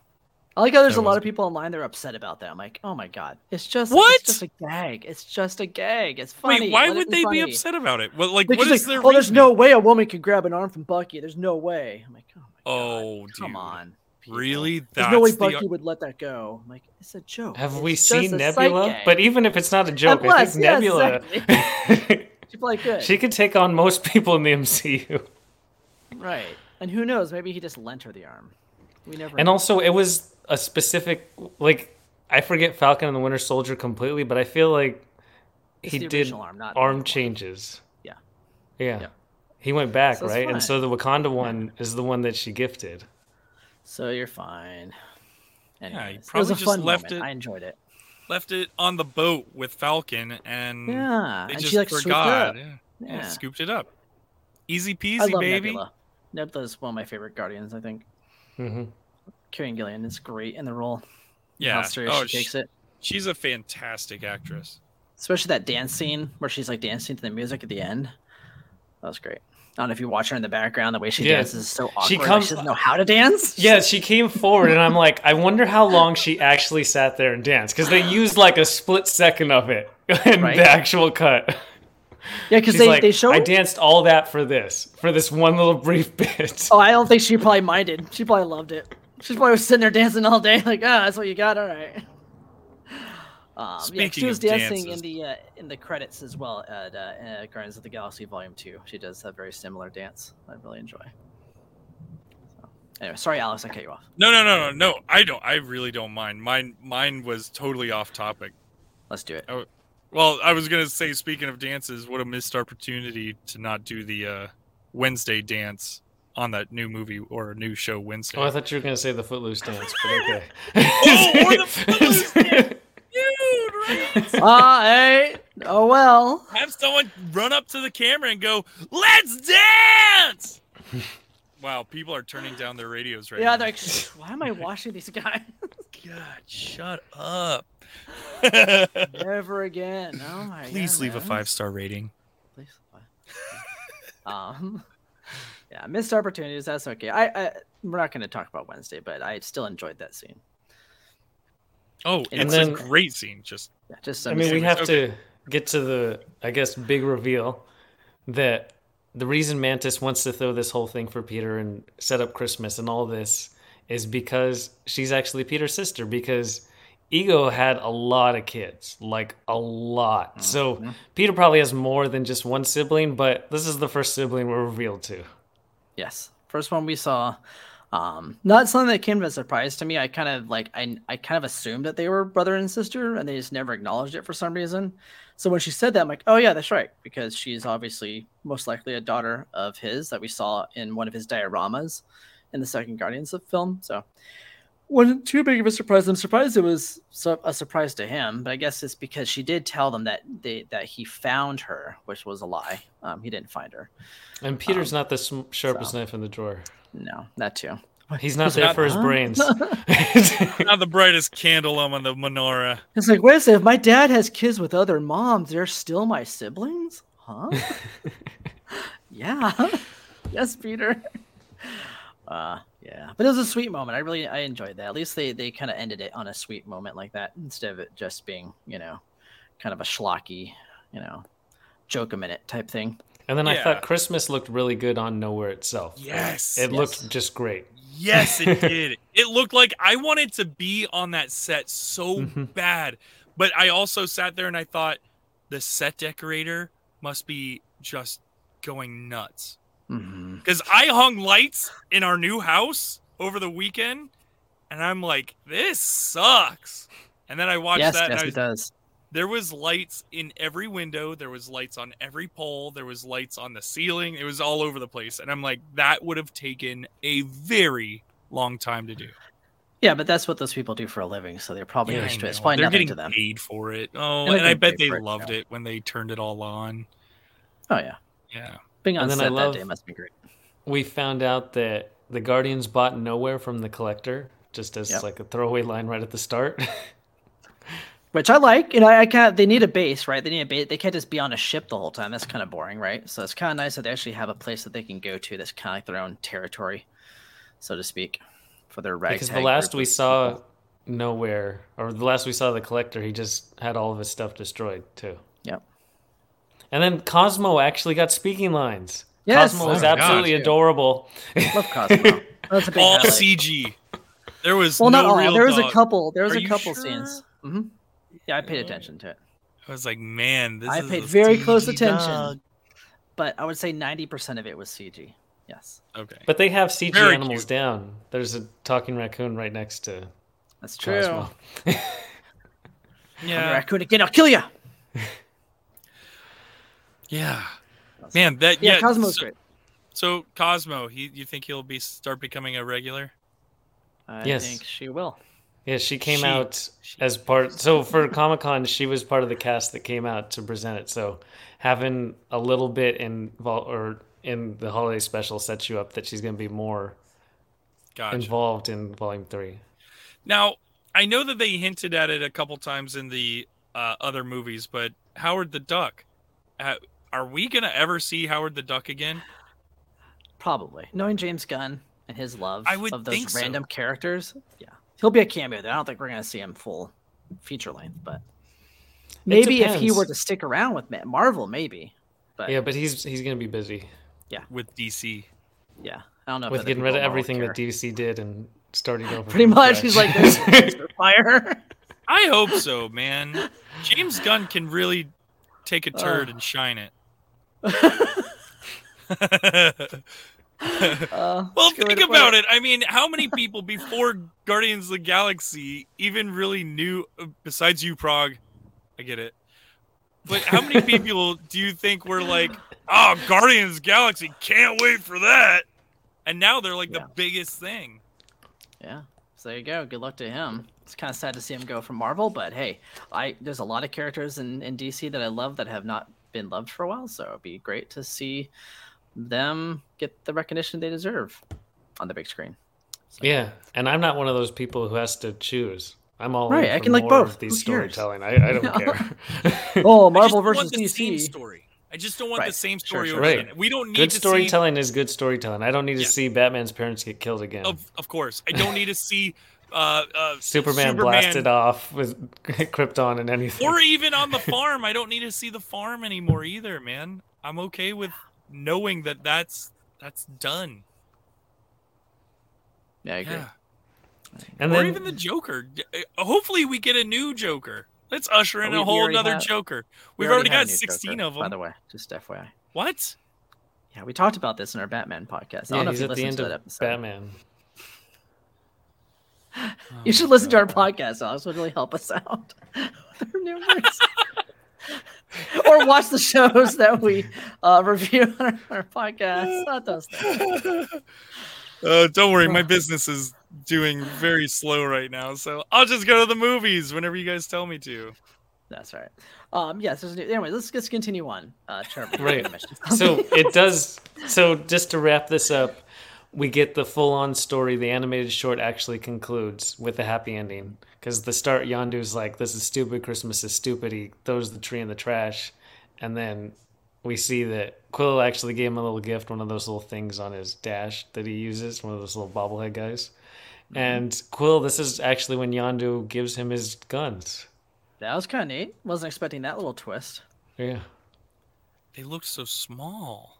I like how there's That a lot of people online that are upset about that. I'm like, oh my god, it's just What? It's just a gag. It's just a gag. It's funny. Wait, why Let it would they be upset about it? Well, like, Because what is like, their oh, there's no way a woman could grab an arm from Bucky. There's no way. I'm like, oh my oh, god, Oh, come dude. on. People. Really? There's That's no way the Bucky would let that go. I'm like, it's a joke. Have It's we just seen Nebula? But even if it's not a joke, I plus, think yeah, Nebula She played good. she could take on most people in the MCU. Right. And who knows? Maybe he just lent her the arm. We never. And know. also, it was a specific like I forget Falcon and the Winter Soldier completely, but I feel like It's he did arm, not arm changes. Yeah. Yeah. Yeah. He went back, So right? fine. And so the Wakanda one is the one that she gifted. So you're fine. you Anyways, it was probably a just fun left moment. it- I enjoyed it. left it on the boat with Falcon, and Yeah, they and just she, like, swooped it forgot. up. Yeah. Yeah, Yeah. scooped it up. Easy peasy, I love baby. Nebula. Nebula's one of my favorite Guardians. I think. hmm Karen Gillan is great in the role. Yeah. How serious Oh, she sh- takes it. she's a fantastic actress. Especially that dance scene where she's like dancing to the music at the end. That was great. I don't know if you watch her in the background. The way she Yeah. dances is so awkward. She like, she doesn't know how to dance. Yeah, she came forward, and I'm like, I wonder how long she actually sat there and danced because they used like a split second of it in Right. the actual cut. Yeah, because they, like, they show. I danced all that for this, for this one little brief bit. Oh, I don't think she probably minded. She probably loved it. She probably was sitting there dancing all day, like, ah, that's what you got. All right. Um, yeah, she was of dancing in the uh, in the credits as well at uh, uh, Guardians of the Galaxy Volume Two. She does a very similar dance. I really enjoy. So, anyway, sorry, Alex, I cut you off. No, no, no, no, no. I don't. I really don't mind. Mine, mine was totally off topic. Let's do it. Well, I was gonna say, speaking of dances, what a missed opportunity to not do the uh, Wednesday dance on that new movie or new show Wednesday. Oh, I thought you were gonna say the Footloose dance, but okay. Oh, or the Footloose Dude, right? Ah, hey, oh well. Have someone run up to the camera and go, "Let's dance!" wow, people are turning down their radios right Yeah, now. they're like, why am I watching these guys? God, shut up. Never again. Oh my Please leave a five star rating. Please. um, yeah, missed opportunities. That's okay. I, I we're not going to talk about Wednesday, but I still enjoyed that scene. Oh, And it's then- a great scene. Just Yeah, just I mean, we have okay. to get to the, I guess, big reveal that the reason Mantis wants to throw this whole thing for Peter and set up Christmas and all this is because she's actually Peter's sister. Because Ego had a lot of kids, like a lot. So mm-hmm. Peter probably has more than just one sibling, but this is the first sibling we're revealed to. Yes, first one we saw. Um, not something that came as a surprise to me. I kind of like I I kind of assumed that they were brother and sister, and they just never acknowledged it for some reason. So when she said that, I'm like, oh yeah, that's right, because she's obviously most likely a daughter of his that we saw in one of his dioramas in the second Guardians of film. So wasn't too big of a surprise. I'm surprised it was a surprise to him, but I guess it's because she did tell them that they that he found her, which was a lie. Um, he didn't find her. And Peter's not the sharpest so. knife in the drawer. No, that too. He's not there like, for his "Huh?" brains. Not the brightest candle on the menorah. It's like, wait a second, if my dad has kids with other moms, they're still my siblings? Huh? yeah. yes, Peter. Uh yeah. But it was a sweet moment. I really I enjoyed that. At least they they kind of ended it on a sweet moment like that instead of it just being, you know, kind of a schlocky, you know, joke a minute type thing. And then I thought Christmas looked really good on Nowhere itself. Yes. It Yes. looked just great. Yes, it did. it looked like I wanted to be on that set so Mhm. bad. But I also sat there and I thought the set decorator must be just going nuts. Mm-hmm. Because I hung lights in our new house over the weekend and I'm like, this sucks. And then I watched Yes, that yes, and I it does. There was lights in every window there was lights on every pole there was lights on the ceiling it was all over the place and i'm like that would have taken a very long time to do Yeah, but that's what those people do for a living, so they're probably Yeah, used I to it. It's know. probably they're nothing getting to them. paid for it oh And and i bet they for it, loved yeah. it when they turned it all on Oh yeah. yeah Being on And then I set love- that day must be great. We found out that the Guardians bought Nowhere from the Collector, just as Yep. like a throwaway line right at the start. Which I like. You know, I can't. They need a base, right? They need a base. They can't just be on a ship the whole time. That's kind of boring, right? So it's kind of nice that they actually have a place that they can go to. That's kind of like their own territory, so to speak, for their ragtag. because the last we saw people. Nowhere, or the last we saw the Collector, he just had all of his stuff destroyed too. Yep. And then Cosmo actually got speaking lines. Yes. Cosmo was Oh my absolutely gosh. adorable. Love Cosmo. That's a big all highlight. cg there was Well, no not all. real There was a couple. There was Are a couple sure? scenes. hmm Yeah, I paid attention to it. i was like man this I is paid a very close attention. dog. But I would say ninety percent of it was CG. Yes, okay But they have CG Very animals cute. down. There's a talking raccoon right next to that's true. Cosmo. I'm a yeah raccoon again. I'll kill you. yeah man that Yeah, yeah, Cosmo's so, great. so cosmo he you think he'll be start becoming a regular I Yes. think she will. Yeah, she came She- out as part. So for Comic Con, she was part of the cast that came out to present it. So having a little bit in vol- or in the holiday special sets you up that she's going to be more gotcha involved in Volume Three. Now, I know that they hinted at it a couple times in the uh, other movies, but Howard the Duck, uh, are we gonna ever see Howard the Duck again? Probably. Knowing James Gunn and his love I would of those think so. random characters, yeah. He'll be a cameo there. I don't think we're going to see him full feature length, but maybe if he were to stick around with Marvel, maybe. But Yeah, but he's he's going to be busy Yeah, With DC, yeah, I don't know. with getting rid of everything that DC did and starting over. Pretty much, scratch. he's like this fire. I hope so, man. James Gunn can really take a turd Uh. and shine it. Uh, Well, that's a good way think about it. I mean, how many people before Guardians of the Galaxy even really knew, uh, besides you, Prague? I get it. But how many people do you think were like, oh, Guardians of the Galaxy, can't wait for that? And now they're like Yeah. the biggest thing. Yeah. So there you go. Good luck to him. It's kind of sad to see him go from Marvel, but hey, I there's a lot of characters in, in DC that I love that have not been loved for a while, so it'd be great to see them get the recognition they deserve on the big screen. Yeah, and I'm not one of those people who has to choose. I'm all Right, in I for can like both. Of these Who storytelling. I, I don't care. Oh, I Marvel don't versus want the same DC. story. I just don't want the same story sure, sure. again. We don't need good to see storytelling is good storytelling. I don't need to Yeah. see Batman's parents get killed again. Of, of course, I don't need to see uh, uh, Superman, blasted off with Krypton and anything. or even on the farm. I don't need to see the farm anymore either, man. I'm okay with knowing that that's that's done. Yeah, I agree. Yeah. and or then even the Joker. Uh, Hopefully, we get a new Joker. Let's usher in We- a whole already Other have- Joker. We We've already, have got 16 Joker, of them. By the way, just FYI. What? Yeah, we talked about this in our Batman podcast. I yeah, don't know if you at the listened end to of that episode. Batman. You should listen to our podcast, Alex. It would really help us out with our numbers. or watch the shows that we uh, review on our, our podcast. Not those things. Uh, don't worry, my business is doing very slow right now, so I'll just go to the movies whenever you guys tell me to. That's right. Um, yes. there's a new- anyway, let's just continue on. Uh, Right. So it does. So just to wrap this up, we get the full on story. The animated short actually concludes with a happy ending. Because the start, Yondu's like, "This is stupid. Christmas is stupid." He throws the tree in the trash, and then we see that Quill actually gave him a little gift, one of those little things on his dash that he uses, one of those little bobblehead guys. Mm-hmm. And Quill, this is actually when Yondu gives him his guns. That was kind of neat. Wasn't expecting that little twist. Yeah. They look so small.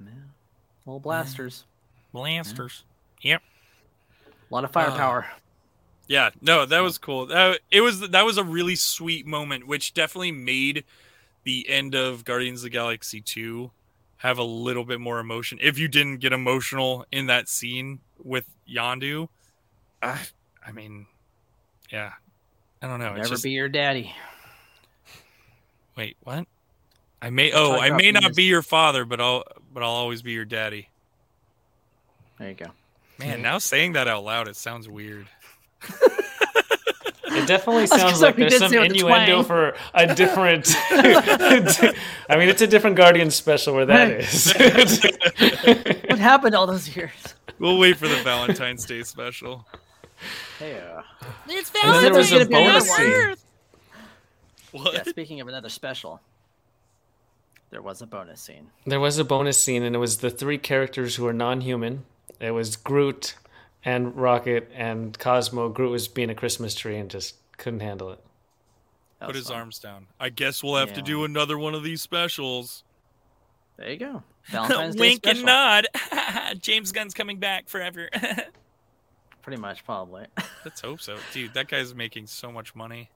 Yeah. Little blasters. Blasters. Yep. A lot of firepower. Uh, Yeah, no, that was cool. That, it was that was a really sweet moment, which definitely made the end of Guardians of the Galaxy 2 have a little bit more emotion. If you didn't get emotional in that scene with Yondu, I, I mean, yeah, I don't know. It's Never just, be your daddy. wait, what? I may oh, I may not be your father, but I'll but I'll always be your daddy. There you go. Man, now saying that out loud, it sounds weird. It definitely sounds like there's some say the innuendo for a different. I mean, it's a different Guardian special where that Right. is. What happened all those years? We'll wait for the Valentine's Day special. Hey, uh, It's And then there was a Valentine's Day bonus scene. What? yeah, speaking of another special, there was a bonus scene. There was a bonus scene, and it was the three characters who are non-human. It was Groot and Rocket and Cosmo. Groot was being a Christmas tree and just couldn't handle it. Put his fun. arms down. I guess we'll have to do another one of these specials. There you go. Valentine's Day Wink special. and nod. James Gunn's coming back forever. Pretty much, probably. Let's hope so, dude. That guy's making so much money.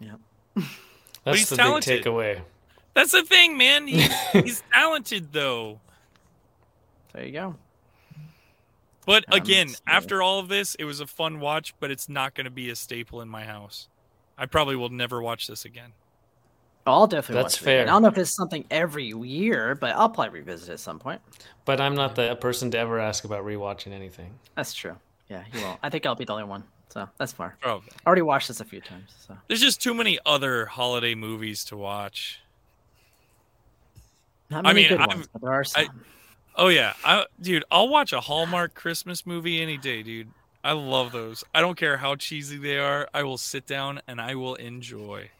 Yeah. That's he's the talented. big takeaway. That's the thing, man. He, he's talented though. There you go. But Um, again, so- after all of this, it was a fun watch, but it's not going to be a staple in my house. I probably will never watch this again. I'll definitely That's watch it again. fair. I don't know if it's something every year, but I'll probably revisit it at some point. But I'm not the person to ever ask about rewatching anything. That's true. Yeah, you won't. I think I'll be the only one. So that's fine. Probably. I already watched this a few times. So There's just too many other holiday movies to watch. not I mean, good I've- ones, but there are I- some. Oh yeah, I, dude, I'll watch a Hallmark Christmas movie any day, dude. I love those. I don't care how cheesy they are. I will sit down and I will enjoy.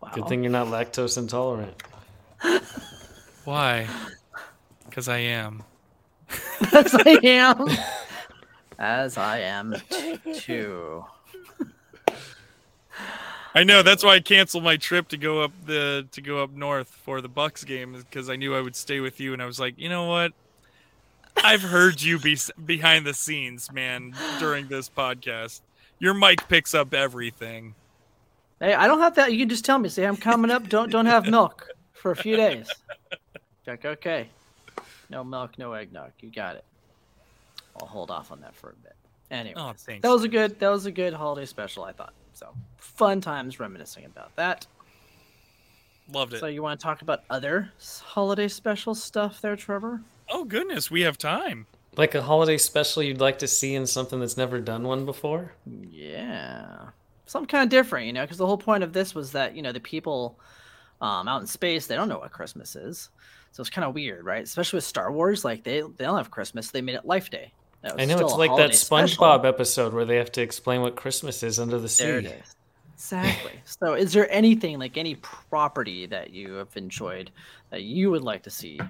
wow. Good thing you're not lactose intolerant. Why? Because I am. As I am. As I am too. I know that's why I canceled my trip to go up the to go up north for the Bucks game because I knew I would stay with you, and I was like, you know what? I've heard you be behind the scenes, man, during this podcast. Your mic picks up everything. Hey, I don't have that. You can just tell me. Say I'm coming up. Don't don't have milk for a few days. Like okay, no milk, no eggnog. You got it. I'll hold off on that for a bit. Anyway, Oh, that was a good that was a good holiday special. I thought so. Fun times reminiscing about that. Loved it. So you want to talk about other holiday special stuff there, Trevor? oh goodness, we have time. Like a holiday special you'd like to see in something that's never done one before? Yeah, something kind of different, you know, because the whole point of this was that you know the people um, out in space they don't know what Christmas is, so it's kind of weird, right? Especially with Star Wars, like they they don't have Christmas, they made it Life Day. That was I know still it's a like that holiday special. SpongeBob episode where they have to explain what Christmas is under the sea. There it is. Exactly. so, is there anything like any property that you have enjoyed that you would like to see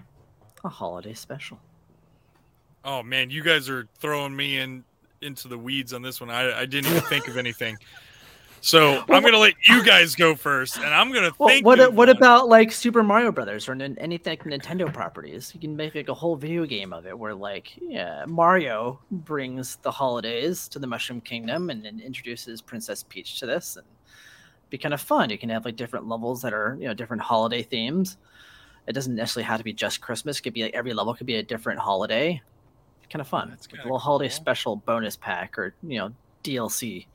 a holiday special? Oh man, you guys are throwing me in into the weeds on this one. I, I didn't even think of anything. So I'm gonna let you guys go first, and I'm gonna Well, think. what of what about like Super Mario Brothers or nin- anything like Nintendo properties? You can make like a whole video game of it where like yeah, Mario brings the holidays to the Mushroom Kingdom and then introduces Princess Peach to this and be kind of fun. You can have like different levels that are you know different holiday themes. It doesn't necessarily have to be just Christmas. It could be like every level could be a different holiday. Kind of fun. It's like a kinda little holiday special bonus pack or you know DLC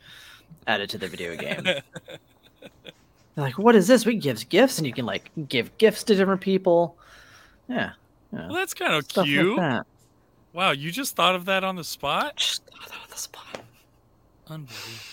added to the video game. They're like, what is this? We gives gifts, and you can like give gifts to different people. Yeah, yeah. Well, that's kind of stuff cute. like that. Wow, you just thought of that on the spot. Just thought out of the spot. Unbelievable.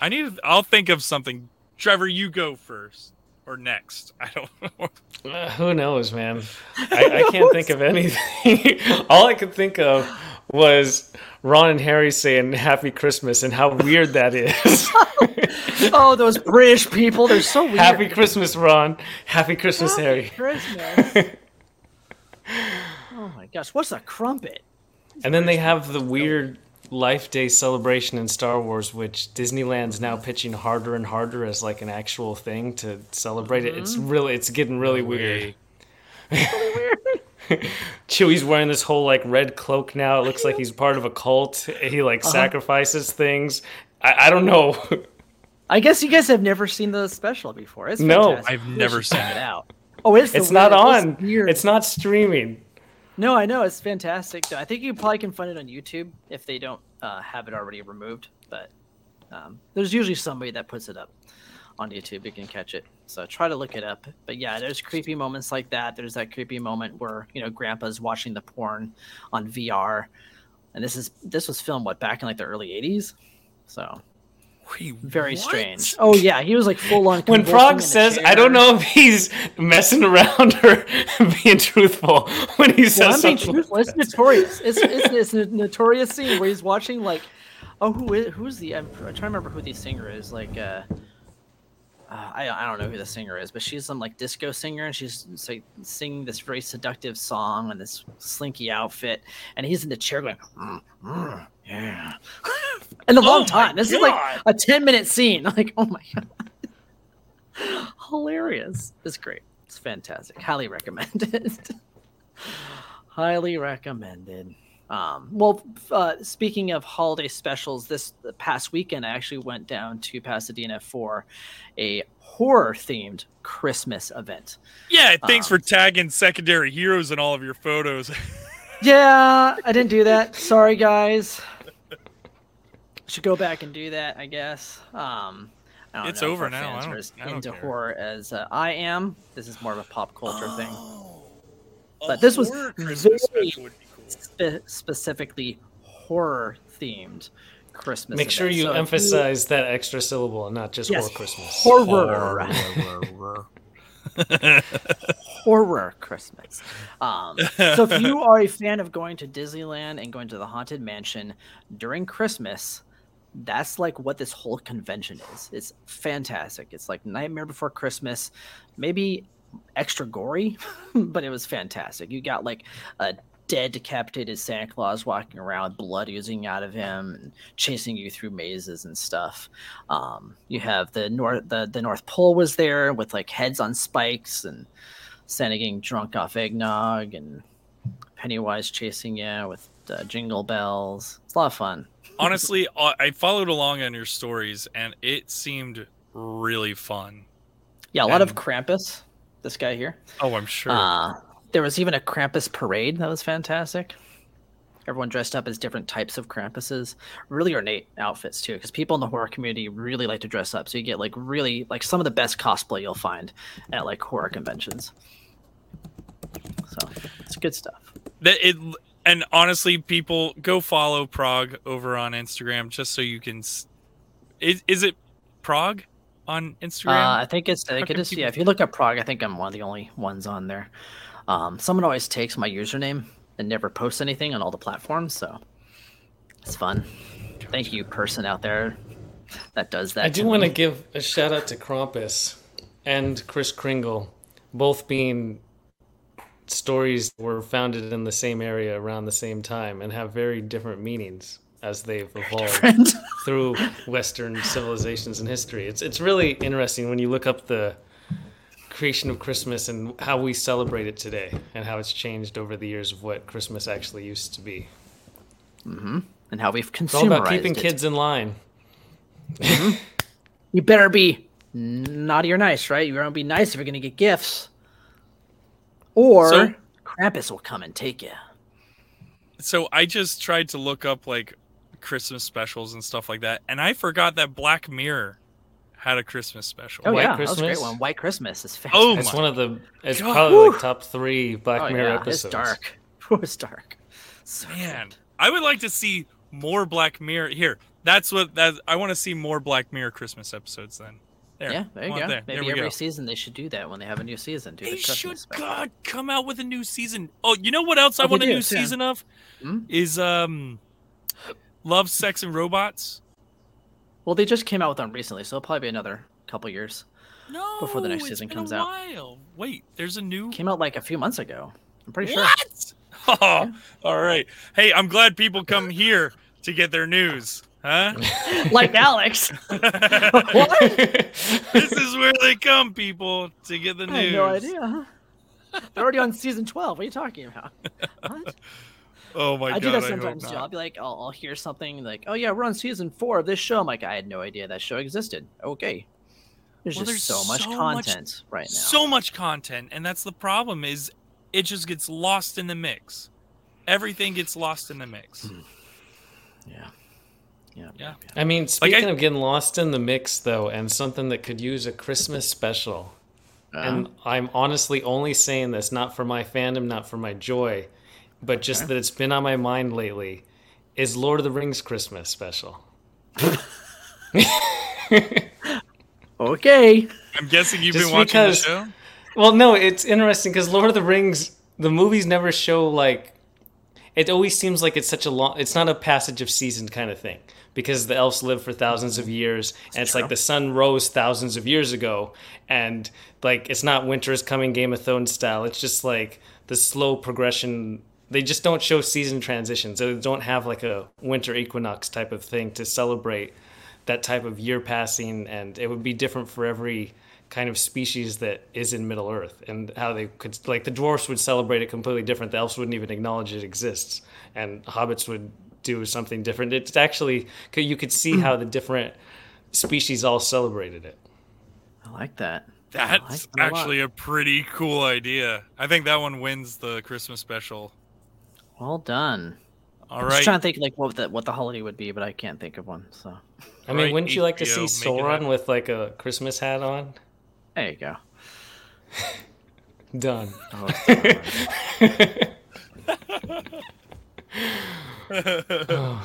I need. I'll think of something. Trevor, you go first. or next. I don't know. Uh, who knows, man? I, I can't think of anything. All I could think of was Ron and Harry saying "Happy Christmas" and how weird that is. oh, those British people, they're so weird. Happy Christmas, Ron. Happy Christmas, Happy Harry. Christmas. oh my gosh, what's a crumpet? And then they have the weird Life Day celebration in Star Wars, which Disneyland's now pitching harder and harder as like an actual thing to celebrate it. It's mm-hmm. really, it's getting really weird. Chewie's wearing this whole like red cloak now. It looks like he's part of a cult. He like sacrifices things. I, I don't know. I guess you guys have never seen the special before. It's No. fantastic. I've You never seen it. it out. Oh, it's it's not on. It's weird. It's not streaming. No, I know it's fantastic. I think you probably can find it on YouTube if they don't uh, have it already removed. But um, there's usually somebody that puts it up on YouTube. You can catch it. So try to look it up. But yeah, there's creepy moments like that. There's that creepy moment where you know Grandpa's watching the porn on VR, and this is this was filmed what back in like the early '80s. So Wait, very what? strange. Oh yeah, he was like full on. When Frog says. I don't know if he's messing around or being truthful when he Well, says I'm being something. truthful. It's notorious. It's, it's it's a notorious scene where he's watching like, oh, who is who's the? I'm, trying to remember who the singer is. Like, uh, uh, I I don't know who the singer is, but she's some like disco singer, and she's like singing this very seductive song in this slinky outfit, and he's in the chair going, "Mm, mm, yeah, and a long Oh my time. This is like a ten minute scene. Like, oh my god, hilarious! It's great. It's fantastic. Highly recommended. highly recommended. Um, well, uh, speaking of holiday specials, this past weekend I actually went down to Pasadena for a horror themed Christmas event. Yeah, thanks Um, for tagging secondary heroes in all of your photos. Yeah, I didn't do that. Sorry, guys. Should go back and do that, I guess. Um, I don't It's know over now. I fans don't- as I don't into care. horror as uh, I am. This is more of a pop culture thing. A But this was horror Christmas very- special would be cool. Spe- specifically horror themed Christmas. Make sure event. you So if emphasize that extra syllable and not just Yes, for Christmas. horror. horror Christmas. Um, so if you are a fan of going to Disneyland and going to the Haunted Mansion during Christmas, that's like what this whole convention is. It's fantastic. It's like Nightmare Before Christmas, maybe extra gory, but it was fantastic. You got like a dead decapitated Santa Claus walking around, blood oozing out of him, and chasing you through mazes and stuff. Um, you have the north the, the North Pole was there with like heads on spikes and Santa getting drunk off eggnog and Pennywise chasing you with uh, jingle bells. It's a lot of fun. Honestly, uh, I followed along on your stories, and it seemed really fun. Yeah, a lot of And- Krampus. This guy here. Oh, I'm sure. Uh, there was even a Krampus parade that was fantastic. Everyone dressed up as different types of Krampuses. Really ornate outfits too, because people in the horror community really like to dress up. So you get like really like some of the best cosplay you'll find at like horror conventions. So it's good stuff. that it and honestly people go follow Prague over on Instagram just so you can is, is it Prague on Instagram? Uh, I think it's I think it. Yeah, if you look up Prague, I think I'm one of the only ones on there. Um, someone always takes my username and never posts anything on all the platforms, so it's fun. Thank you, person out there that does that. I do want to give a shout out to Krampus and Kris Kringle, both being stories that were founded in the same area around the same time and have very different meanings as they've evolved through Western civilizations and history. It's it's really interesting when you look up the creation of Christmas and how we celebrate it today and how it's changed over the years of what Christmas actually used to be. Mm-hmm. and how we've It's all about keeping it. kids in line. Mm-hmm. You better be naughty or nice, right? You're gonna be nice if you're gonna get gifts, or So- Krampus will come and take you. so I just tried to look up like Christmas specials and stuff like that, and I forgot that Black Mirror had a Christmas special. Oh White yeah, that was a great one. White Christmas is fantastic. Oh It's one of the it's God. probably like top three Black Oh, Mirror yeah, episodes. it's dark. It was dark. So Man, good. I would like to see more Black Mirror. Here, that's what that I want to see more Black Mirror Christmas episodes. Then There. Yeah, there you go. there. Maybe There every go. season they should do that when they have a new season. Do They the should special. God come out with a new season. Oh, you know what else I Oh, they want a do, new yeah. season of? Hmm? Is um, Love, Sex, and Robots. Well, they just came out with them recently, so it'll probably be another couple years. No, Before the next it's season been comes a out. while. Wait, there's a new. Came out like a few months ago. I'm pretty sure. What? Oh, all right. Hey, I'm glad people come here to get their news, huh? like Alex. this is where they come, people, to get the I news. had no idea. They're already on season 12. What are you talking about? What? Oh my I god! I do that sometimes too. not. I'll be like, I'll, I'll hear something like, "Oh yeah, we're on season four of this show." I'm like, I had no idea that show existed. Okay, there's Well, just there's so much so much- content right now. So much content, and that's the problem. Is it just gets lost in the mix? Everything gets lost in the mix. Hmm. yeah, yeah, Yeah. I mean, speaking I- of getting lost in the mix, though, and something that could use a Christmas special, uh-huh. and I'm honestly only saying this not for my fandom, not for my joy, but just that it's been on my mind lately, is Lord of the Rings Christmas special. Okay. I'm guessing you've Just been watching because- the show. Well, no, it's interesting because Lord of the Rings, the movies never show like. It always seems like it's such a long. It's not a passage of season kind of thing because the elves live for thousands of years, and it's like the sun rose thousands of years ago, and like it's not winter is coming Game of Thrones style. It's just like the slow progression. They just don't show season transitions. They don't have like a winter equinox type of thing to celebrate that type of year passing, and it would be different for every kind of species that is in Middle Earth, and how they could like the dwarfs would celebrate it completely different. The elves wouldn't even acknowledge it exists, and hobbits would do something different. It's actually you could see how the different species all celebrated it. I like that. That's like that a actually a pretty cool idea. I think that one wins the Christmas special. Well done. All I'm right. just trying to think like what the what the holiday would be, but I can't think of one. So I mean, Right, wouldn't you like to see HBO, Sauron with like a Christmas hat on? there you go. Done. Oh, Sauron.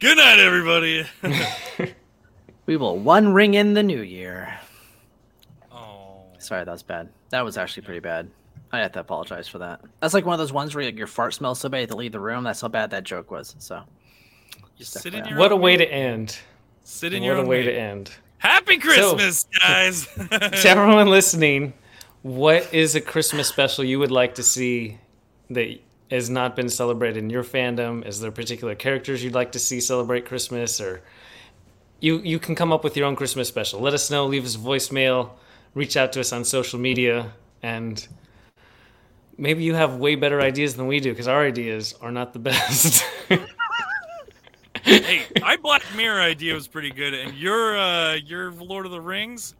Good night, everybody. we will one ring in the new year. oh. Sorry, that was bad. That was actually pretty bad. I have to apologize for that. That's like one of those ones where like, your fart smells so bad you have to leave the room. That's how bad that joke was. So Just Just sit in your What a way way. to end. Sit in What your a own way to end. Happy Christmas, guys. to everyone listening, what is a Christmas special you would like to see that has not been celebrated in your fandom? Is there particular characters you'd like to see celebrate Christmas, or you you can come up with your own Christmas special? Let us know. Leave us a voicemail. Reach out to us on social media, and maybe you have way better ideas than we do because our ideas are not the best. hey, my Black Mirror idea was pretty good, and your uh, your Lord of the Rings,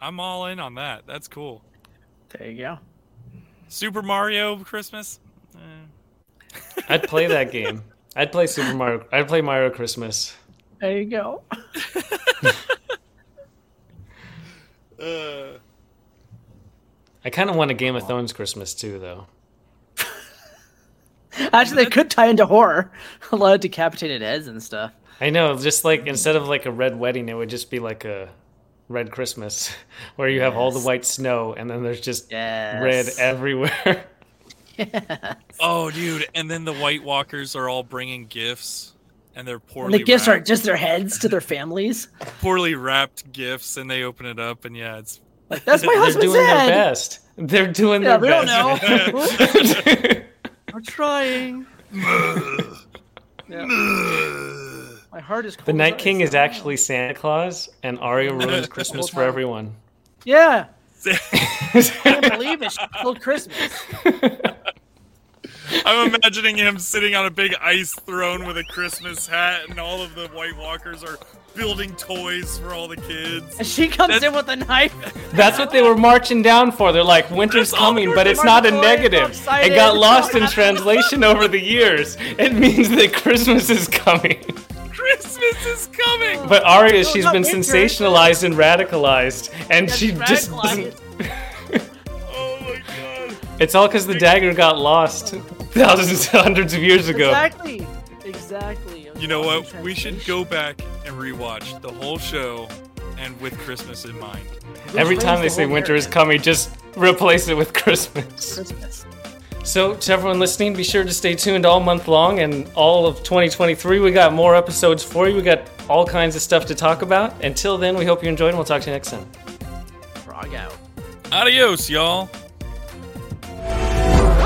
I'm all in on that. That's cool. there you go. Super Mario Christmas. Eh. I'd play that game. I'd play Super Mario. I'd play Mario Christmas. There you go. Uh, I kind of want a Game of Thrones Christmas too, though. Actually, they could tie into horror. A lot of decapitated heads and stuff. I know, just like instead of like a red wedding, it would just be like a red Christmas, where you have all the white snow and then there's just Yes. red everywhere. oh, dude! And then the White Walkers are all bringing gifts, and they're And poorly the gifts are wrapped, just their heads to their families. poorly wrapped gifts, and they open it up, and yeah, it's Like that's my husband's They're husband's doing their best. They're doing Yeah, their we don't best. know. We're trying. Yeah. My heart is. the Night King is actually Santa Claus, and Arya ruins Christmas for everyone. Yeah. I can't believe it. She killed Christmas. I'm imagining him sitting on a big ice throne with a Christmas hat, and all of the White Walkers are building toys for all the kids. And she comes That's- in with a knife. That's what they were marching down for. They're like, winter's That's coming, but it's not a negative. It got lost in translation over the years. It means that Christmas is coming. Christmas is coming. But Arya, No, she's not been winter. sensationalized and radicalized, and That's she just doesn't. My god. It's all because the dagger got lost thousands, hundreds of years ago. Exactly. Exactly. You know what? We should go back and rewatch the whole show and with Christmas in mind. Every time they the say whole winter is coming, just replace it with Christmas. Christmas. So, to everyone listening, be sure to stay tuned all month long and all of 2023. We got more episodes for you. We got all kinds of stuff to talk about. Until then, we hope you enjoyed, and we'll talk to you next time. Frog out. Adios, y'all.